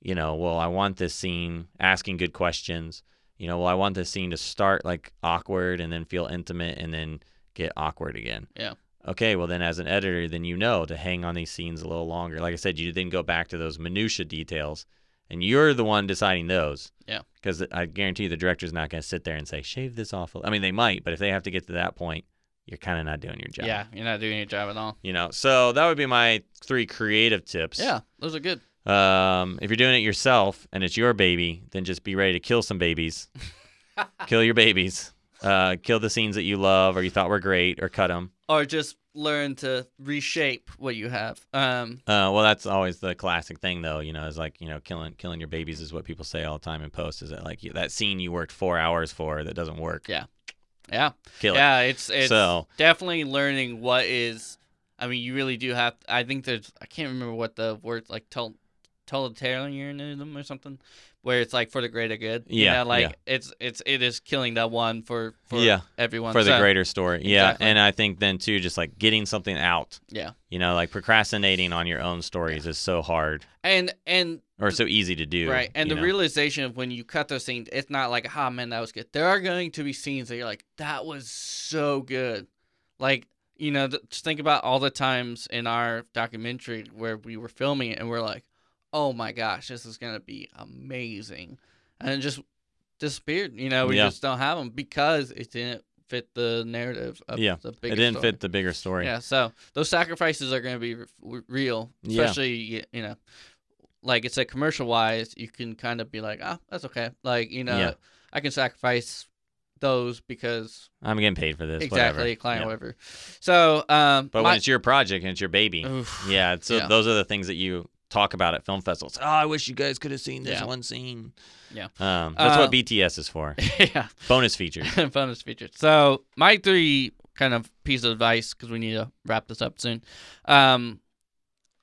you know, well, I want this scene, asking good questions. You know, well, I want this scene to start like awkward and then feel intimate and then get awkward again. Yeah. Okay, well then as an editor, then you know to hang on these scenes a little longer. Like I said, you then go back to those minutia details and you're the one deciding those. Yeah. Because I guarantee you the director's not going to sit there and say, shave this off. I mean, they might, but if they have to get to that point, you're kind of not doing your job. Yeah, you're not doing your job at all. You know, so that would be my three creative tips. Yeah, those are good. Um, if you're doing it yourself and it's your baby, then just be ready to kill some babies. [laughs] kill your babies. uh, kill the scenes that you love or you thought were great, or cut them. or just learn to reshape what you have. Um, Uh, well, that's always the classic thing, though. You know, is like you know, killing killing your babies is what people say all the time in post. Is that like you- that scene you worked four hours for that doesn't work? yeah, Kill it. yeah, it's it's So- definitely learning what is. I mean, you really do have. I think there's. I can't remember what the word like. Tol- totalitarianism or something, where it's like for the greater good. You Yeah, know, like yeah. it's it's it is killing that one for for Yeah, everyone for the greater story. Yeah, Exactly. and I think then too, just like getting something out. Yeah, You know, like procrastinating on your own stories is so hard and and or so easy to do. Right, and the know? realization of when you cut those scenes, it's not like, ah, man, that was good. There are going to be scenes that you're like, that was so good. Like, you know, th- just think about all the times in our documentary where we were filming it and we're like, oh my gosh, this is going to be amazing. And it just disappeared. You know, we Yeah. just don't have them because it didn't fit the narrative of Yeah, the it didn't story. fit the bigger story. Yeah, so those sacrifices are going to be r- r- real, especially y- you know, like it's like commercial wise, you can kind of be like, ah, that's okay. Like you know, Yeah. I can sacrifice those because I'm getting paid for this. exactly whatever. client Yeah. whatever. So, um, But my- when it's your project and it's your baby, Oof. yeah, so Yeah. those are the things that you talk about at film festivals. Oh, I wish you guys could have seen this Yeah. one scene. Yeah. um, that's Uh, what BTS is for. [laughs] yeah, Bonus features. [laughs] bonus features. So my three kind of piece of advice because we need to wrap this up soon. Um,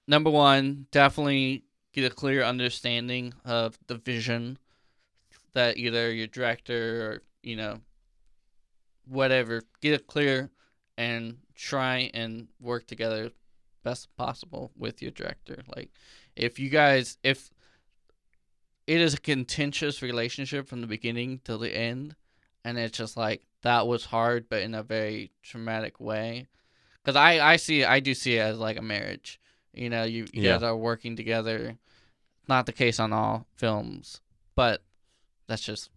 number one, definitely get a clear understanding of the vision that either your director or you know whatever get it clear and try and work together best possible with your director like if you guys if it is a contentious relationship from the beginning till the end and it's just like that was hard but in a very traumatic way because i i see i do see it as like a marriage you know you, you Yeah. guys are working together not the case on all films but that's just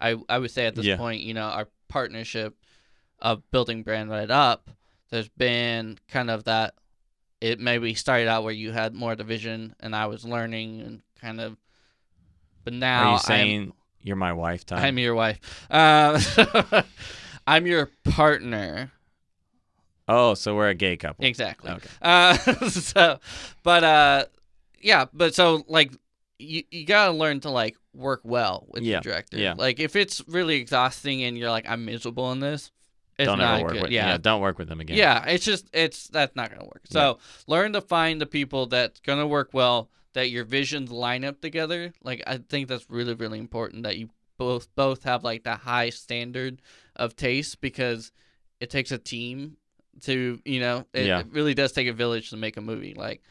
i i would say at this Yeah. point you know our partnership of building brand right up there's been kind of that it maybe started out where you had more division and i was learning and kind of but now Are you I'm- saying you're my wife, Ty? I'm your wife. Um, [laughs] I'm your partner. oh, so we're a gay couple. Exactly. Okay. Uh, [laughs] so, but uh, yeah, but so like you you gotta learn to like work well with Yeah, your director. yeah. Like if it's really exhausting and you're like I'm miserable in this, don't not ever work good. with. yeah. don't work with them again. Yeah, it's just it's that's not gonna work. So learn to find the people that's gonna work well, that your visions line up together. Like I think that's really really important that you both both have like the high standard of taste because it takes a team to you know it, Yeah. it really does take a village to make a movie. Like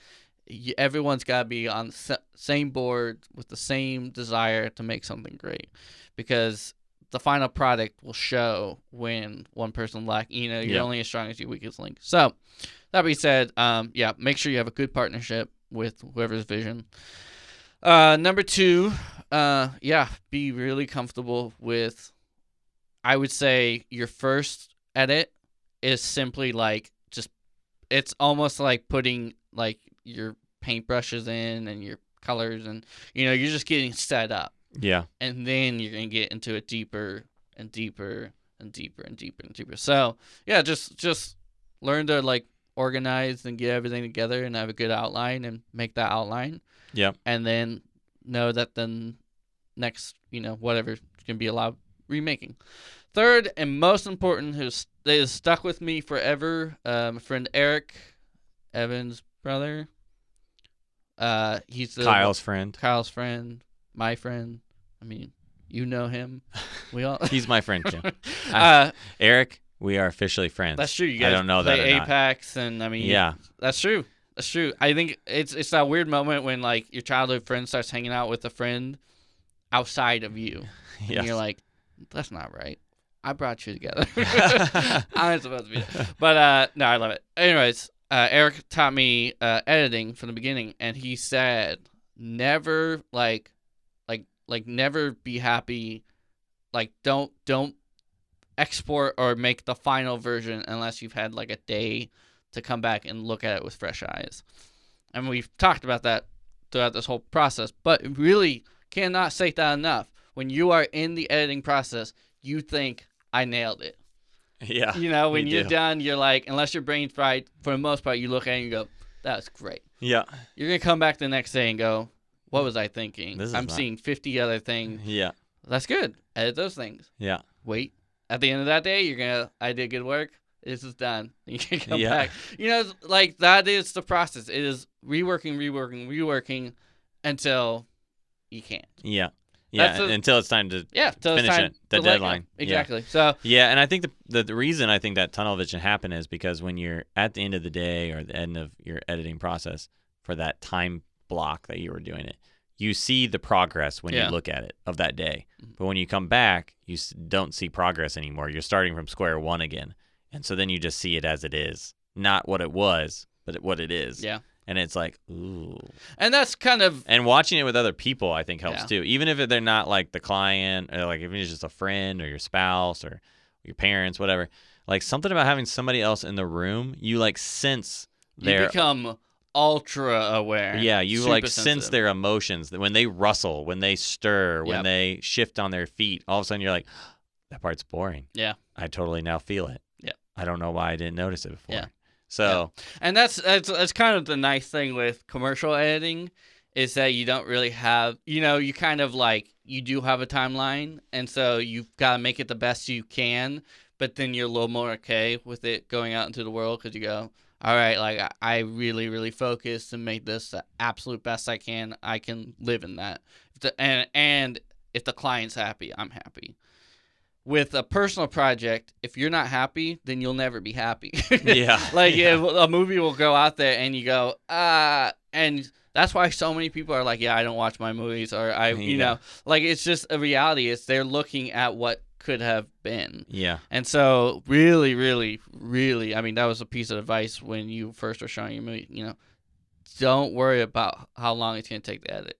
y- everyone's got to be on the same board with the same desire to make something great because the final product will show when one person lack you know you're Yeah. only as strong as your weakest link. So that being said um yeah make sure you have a good partnership with whoever's vision. Uh number two uh yeah be really comfortable with i would say your first edit is simply like just it's almost like putting like your paintbrushes in and your colors and you know you're just getting set up Yeah. and then you're gonna get into it deeper and deeper and deeper and deeper and deeper. So yeah, just just learn to like organize and get everything together and have a good outline and make that outline. Yeah. And then know that then next, you know, whatever can be allowed remaking. Third and most important, who's that is stuck with me forever, my friend Eric Evans' brother. Uh, he's the Kyle's friend. Kyle's friend, my friend. I mean, you know him. [laughs] We all. [laughs] He's my friend too. [laughs] uh, Eric, we are officially friends. that's true. You guys I don't know play that or not. Apex, and I mean, Yeah. that's true. That's true. I think it's it's that weird moment when like your childhood friend starts hanging out with a friend outside of you, and Yes. you're like, that's not right. I brought you together. I'm supposed to be. But uh, no, I love it. Anyways, uh, Eric taught me uh, editing from the beginning, and he said never like, like, never be happy. Like don't don't export or make the final version unless you've had like a day to come back and look at it with fresh eyes. And we've talked about that throughout this whole process, but really cannot say that enough. When you are in the editing process, you think I nailed it. [laughs] Yeah. You know, when you're do. done, you're like, unless your brain's fried, for the most part, you look at it and you go, that was great. Yeah. You're gonna come back the next day and go, what was I thinking? This is I'm not- seeing 50 other things. [laughs] Yeah. That's good. Edit those things. Yeah. Wait. At the end of that day, you're gonna, I did good work. This is done. [laughs] You can come Yeah. back. You know, like that is the process. It is reworking, reworking, reworking until you can't. Yeah. Yeah. A- until it's time to. Yeah. Finish time it. The to deadline. Yeah. Exactly. So Yeah, and I think the, the the reason I think that tunnel vision happen is because when you're at the end of the day or the end of your editing process for that time block that you were doing it, you see the progress when Yeah. you look at it of that day. Mhm. But when you come back, you don't see progress anymore. You're starting from square one again, and so then you just see it as it is, not what it was, but what it is. Yeah. And it's like, ooh. and that's kind of And watching it with other people, I think helps Yeah. too. Even if they're not like the client, or like if it's just a friend or your spouse or your parents, whatever. Like something about having somebody else in the room, you like sense you become ultra aware. yeah, you like sense their emotions when they rustle, when they stir, when Yep. they shift on their feet. All of a sudden, you're like, that part's boring. Yeah. I totally now feel it. Yeah. I don't know why I didn't notice it before. Yeah. So And that's that's that's kind of the nice thing with commercial editing is that you don't really have you know you kind of like you do have a timeline and so you've got to make it the best you can but then you're a little more okay with it going out into the world because you go all right like I- really really focus and make this the absolute best I can I can live in that the, and and if the client's happy I'm happy with a personal project if you're not happy then you'll never be happy [laughs] Yeah. like Yeah. yeah, a movie will go out there and you go ah and that's why so many people are like yeah i don't watch my movies or i you know like it's just a reality it's they're looking at what could have been yeah. and so really really really i mean that was a piece of advice when you first were showing your movie you know don't worry about how long it's going to take to edit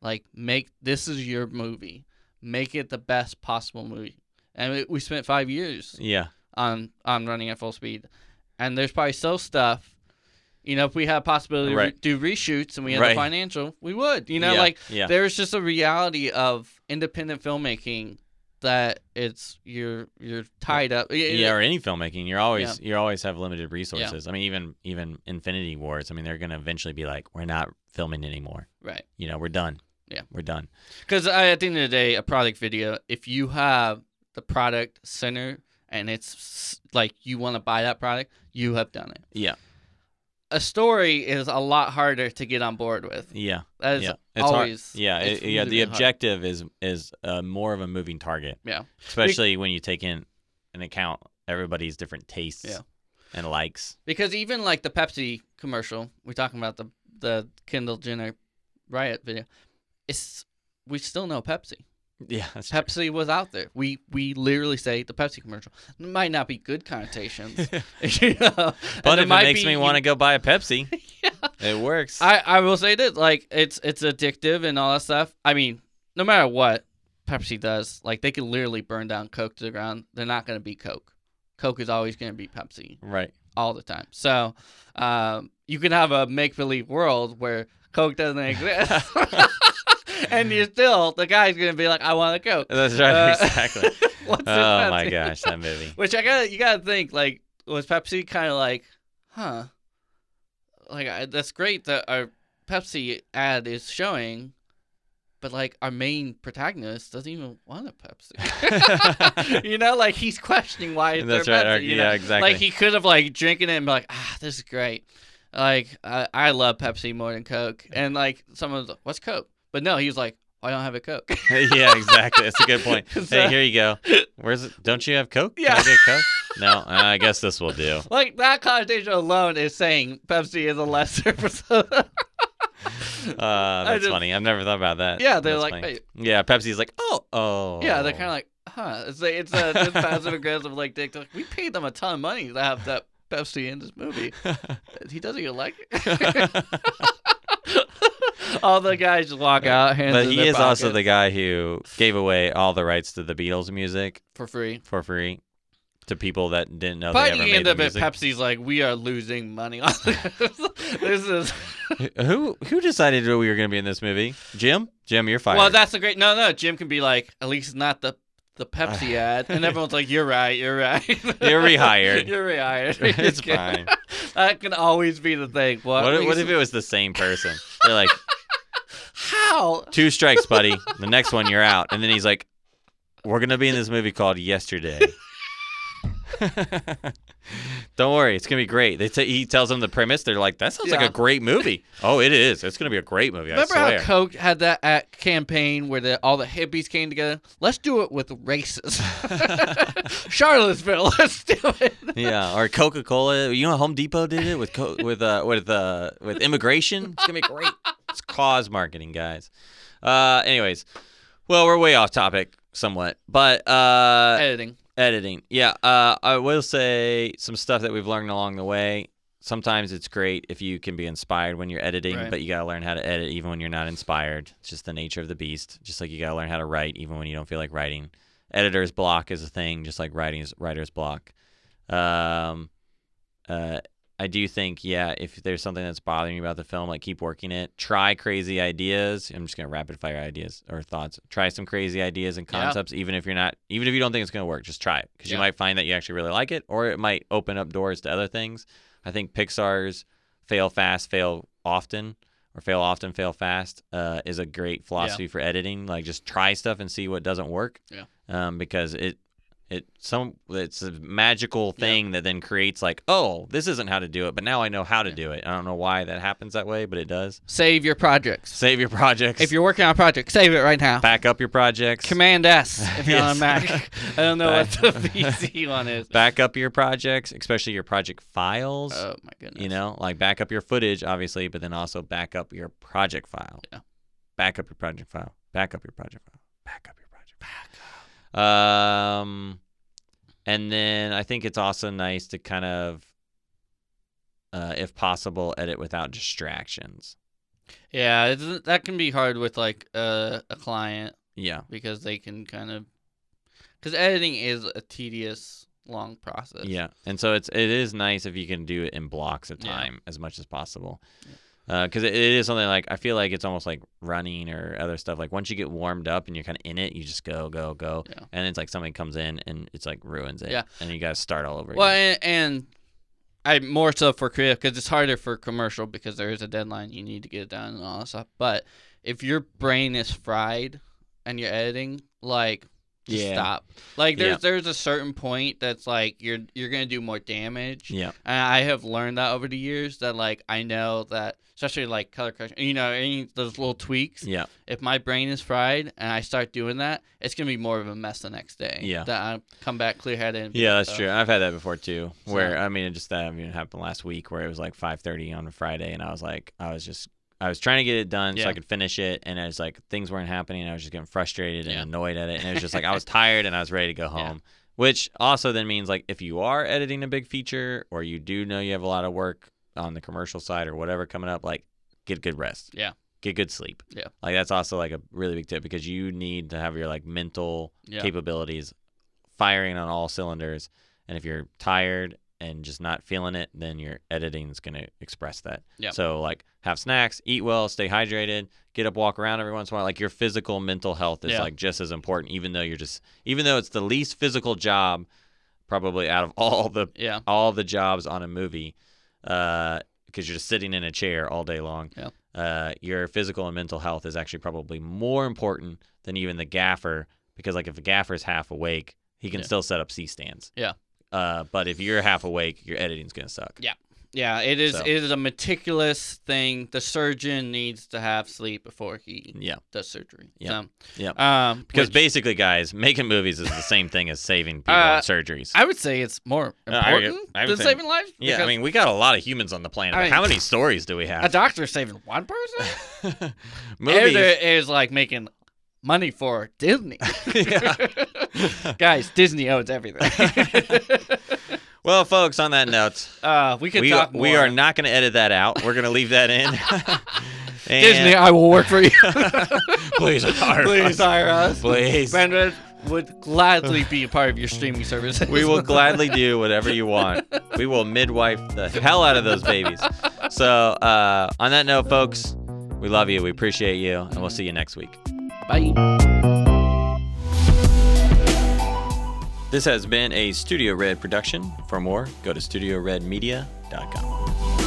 like make this is your movie make it the best possible movie and we- we spent five years Yeah. on on running at full speed, and there's probably still stuff. You know, if we had a possibility to re- do reshoots and we had Right. the financial, we would. You know, yeah. like yeah. there's just a reality of independent filmmaking that it's you're you're tied up. yeah, or any filmmaking, you're always you always have limited resources. I mean, even even Infinity Wars. I mean, they're gonna eventually be like, we're not filming anymore. right. You know, we're done. Yeah. we're done. Because at the end of the day, a product video, if you have the product center and it's like you want to buy that product, you have done it. Yeah, A story is a lot harder to get on board with. yeah, That is yeah. It's hard- always Yeah, it's it- yeah. The really hard. objective is is uh, more of a moving target. Yeah. especially when you take in an account everybody's different tastes. Yeah. and likes. Because even like the Pepsi commercial, we're talking about the the Kendall Jenner riot video. It's we still know Pepsi. Yeah, that's true. Pepsi was out there. We we literally say the Pepsi commercial. It might not be good connotations, [laughs] [laughs] you know, but if it makes me want to go buy a Pepsi, [laughs] yeah. it works. I I will say this, like it's it's addictive and all that stuff. I mean, no matter what Pepsi does, like they can literally burn down Coke to the ground. They're not going to beat Coke. Coke is always going to beat Pepsi. right. all the time. So um, you can have a make believe world where Coke doesn't exist, [laughs] and you're still the guy's gonna be like, "I want a Coke." That's right. Uh, exactly. [laughs] Oh my gosh, that movie. [laughs] Which I got to you gotta think like was Pepsi kind of like, huh? Like I, that's great that our Pepsi ad is showing. But like our main protagonist doesn't even want a Pepsi, you know. Like he's questioning why it's That's right. Pepsi, you yeah, know? exactly. Like he could have like drinking it and be like, ah, this is great. Like I, I love Pepsi more than Coke, and like someone's like, what's Coke? But no, he was like, I don't have a Coke. [laughs] yeah, exactly. That's a good point. [laughs] So- hey, here you go. Where's it? Don't you have Coke? Can I Yeah. get Coke? [laughs] No, uh, I guess this will do. like that connotation alone is saying Pepsi is a lesser soda. Uh, that's just- funny. I've never thought about that. Yeah, they're That's like, hey. yeah. Pepsi's like, oh, oh. yeah, they're kind of like, huh? It's like it's a just passive aggressive like dick. Like we paid them a ton of money to have that Pepsi in this movie. He doesn't even like it. [laughs] All the guys just walk out, hands but he is also the guy who gave away all the rights to the Beatles music for free. for free to people that didn't know By they the ever end made of the it, music. Pepsi's like, we are losing money on this. [laughs] this is who who decided we were going to be in this movie? Jim? Jim, you're fired. well, that's a great. No, no, Jim can be like, at least not the the Pepsi [sighs] ad, and everyone's like, "You're right, you're right." [laughs] You're rehired. you're rehired. It's fine. that can always be the thing. What? What, what if it was the same person? They're like, How? two strikes, buddy. The next one, you're out. And then he's like, we're going to be in this movie called Yesterday. [laughs] Don't worry, it's gonna be great. They t- he tells them the premise. They're like, "That sounds like a great movie." oh, it is. It's gonna be a great movie. Remember I how. Coke had that at campaign where the, all the hippies came together? Let's do it with races. [laughs] Charlottesville, [laughs] let's do it. yeah, or Coca Cola. You know, Home Depot did it with co- with uh with uh with immigration. It's gonna be great. It's cause marketing, guys. Uh, anyways, well, we're way off topic somewhat, but uh, Editing. editing. Yeah, uh, I will say some stuff that we've learned along the way. Sometimes it's great if you can be inspired when you're editing, Right. but you gotta learn how to edit even when you're not inspired. It's just the nature of the beast. Just like you gotta learn how to write even when you don't feel like writing. Editor's block is a thing, just like writing is writer's block. Um, uh, I do think, yeah, if there's something that's bothering you about the film, like keep working it. Try crazy ideas. I'm just gonna rapid fire ideas or thoughts. Try some crazy ideas and Yeah. concepts, even if you're not, even if you don't think it's gonna work. Just try it because you might find that you actually really like it, or it might open up doors to other things. I think Pixar's fail fast, fail often, or fail often, fail fast uh, is a great philosophy for editing. Like just try stuff and see what doesn't work. Yeah. Um, because it it some it's a magical thing that then creates like oh this isn't how to do it but now I know how to Yeah. do it. I don't know why that happens that way but it does. Save your projects. Save your projects. If you're working on a project, save it right now. back up your projects. Command S [laughs] if you're on a Mac. [laughs] I don't know what the PC [laughs] one is. back up your projects, especially your project files. Oh my goodness. You know, like back up your footage, obviously, but then also back up your project file. Yeah. Back up your project file. Back up your project file. Back up your project file. Um, and then I think it's also nice to kind of, uh, if possible, edit without distractions. Yeah, that can be hard with like uh, a client Yeah. because they can kind of because editing is a tedious, long process. Yeah, and so it's it is nice if you can do it in blocks of Yeah. time as much as possible, Uh, because it, it is something like I feel like it's almost like running or other stuff. Like once you get warmed up and you're kind of in it, you just go go go, Yeah. and it's like somebody comes in and it's like ruins it. Yeah. and you gotta start all over. Well, again. and, and I more so for creative because it's harder for commercial because there is a deadline you need to get it done and all that stuff. But if your brain is fried and you're editing, like just Yeah. stop. Like there's Yeah. there's a certain point that's like you're you're gonna do more damage. yeah, And I have learned that over the years that like I know that especially like color correction, you know, any those little tweaks. yeah, If my brain is fried and I start doing that, it's gonna be more of a mess the next day. Yeah. That I come back clear headed. yeah. That's "Oh." true. I've had that before too. Where So- I mean, it just that I mean, it happened last week where it was like 5:30 on a Friday, and I was like, I was just. I was trying to get it done so I could finish it, and I was like, things weren't happening. And I was just getting frustrated and Yeah. annoyed at it, and it was just like I was [laughs] tired and I was ready to go Yeah. home. Which also then means like if you are editing a big feature or you do know you have a lot of work on the commercial side or whatever coming up, like get good rest. Yeah. Get good sleep. Yeah. Like that's also like a really big tip because you need to have your like mental Yeah. capabilities firing on all cylinders. And if you're tired and just not feeling it, then your editing is going to express that. Yeah. So like have snacks, eat well, stay hydrated, get up, walk around every once in a while. Like your physical, mental health is Yeah. like just as important, even though you're just, even though it's the least physical job, probably out of [laughs] all the Yeah. all the jobs on a movie, because you're just sitting in a chair all day long. Yeah. Uh, your physical and mental health is actually probably more important than even the gaffer, because like if the gaffer's half awake, he can Yeah. still set up C stands. Yeah. Uh, but if you're half awake, your editing's gonna suck. Yeah. Yeah, it is. So- It is a meticulous thing. The surgeon needs to have sleep before he Yeah. does surgery. Yeah. So, Yeah. Um, Because which basically, guys, making movies is the same thing as saving people Uh, surgeries. I would say it's more Uh, I- important I than say- saving lives. yeah, I mean, we got a lot of humans on the planet. I mean, how many stories do we have? a doctor saving one person. [laughs] movies. Editor is like making money for Disney. [laughs] [laughs] Guys, Disney owns everything. Well, folks, on that note, uh, we could we, talk more. we are not going to edit that out. We're going to leave that in. And- [laughs] Disney. I will work for you. [laughs] please hire Please us. hire us. Please. Brandon would gladly be a part of your streaming service. We will gladly do whatever you want. We will midwife the hell out of those babies. So, uh, on that note, folks, we love you. We appreciate you, and we'll see you next week. Bye. This has been a Studio Red production. For more, go to studioredmedia.com.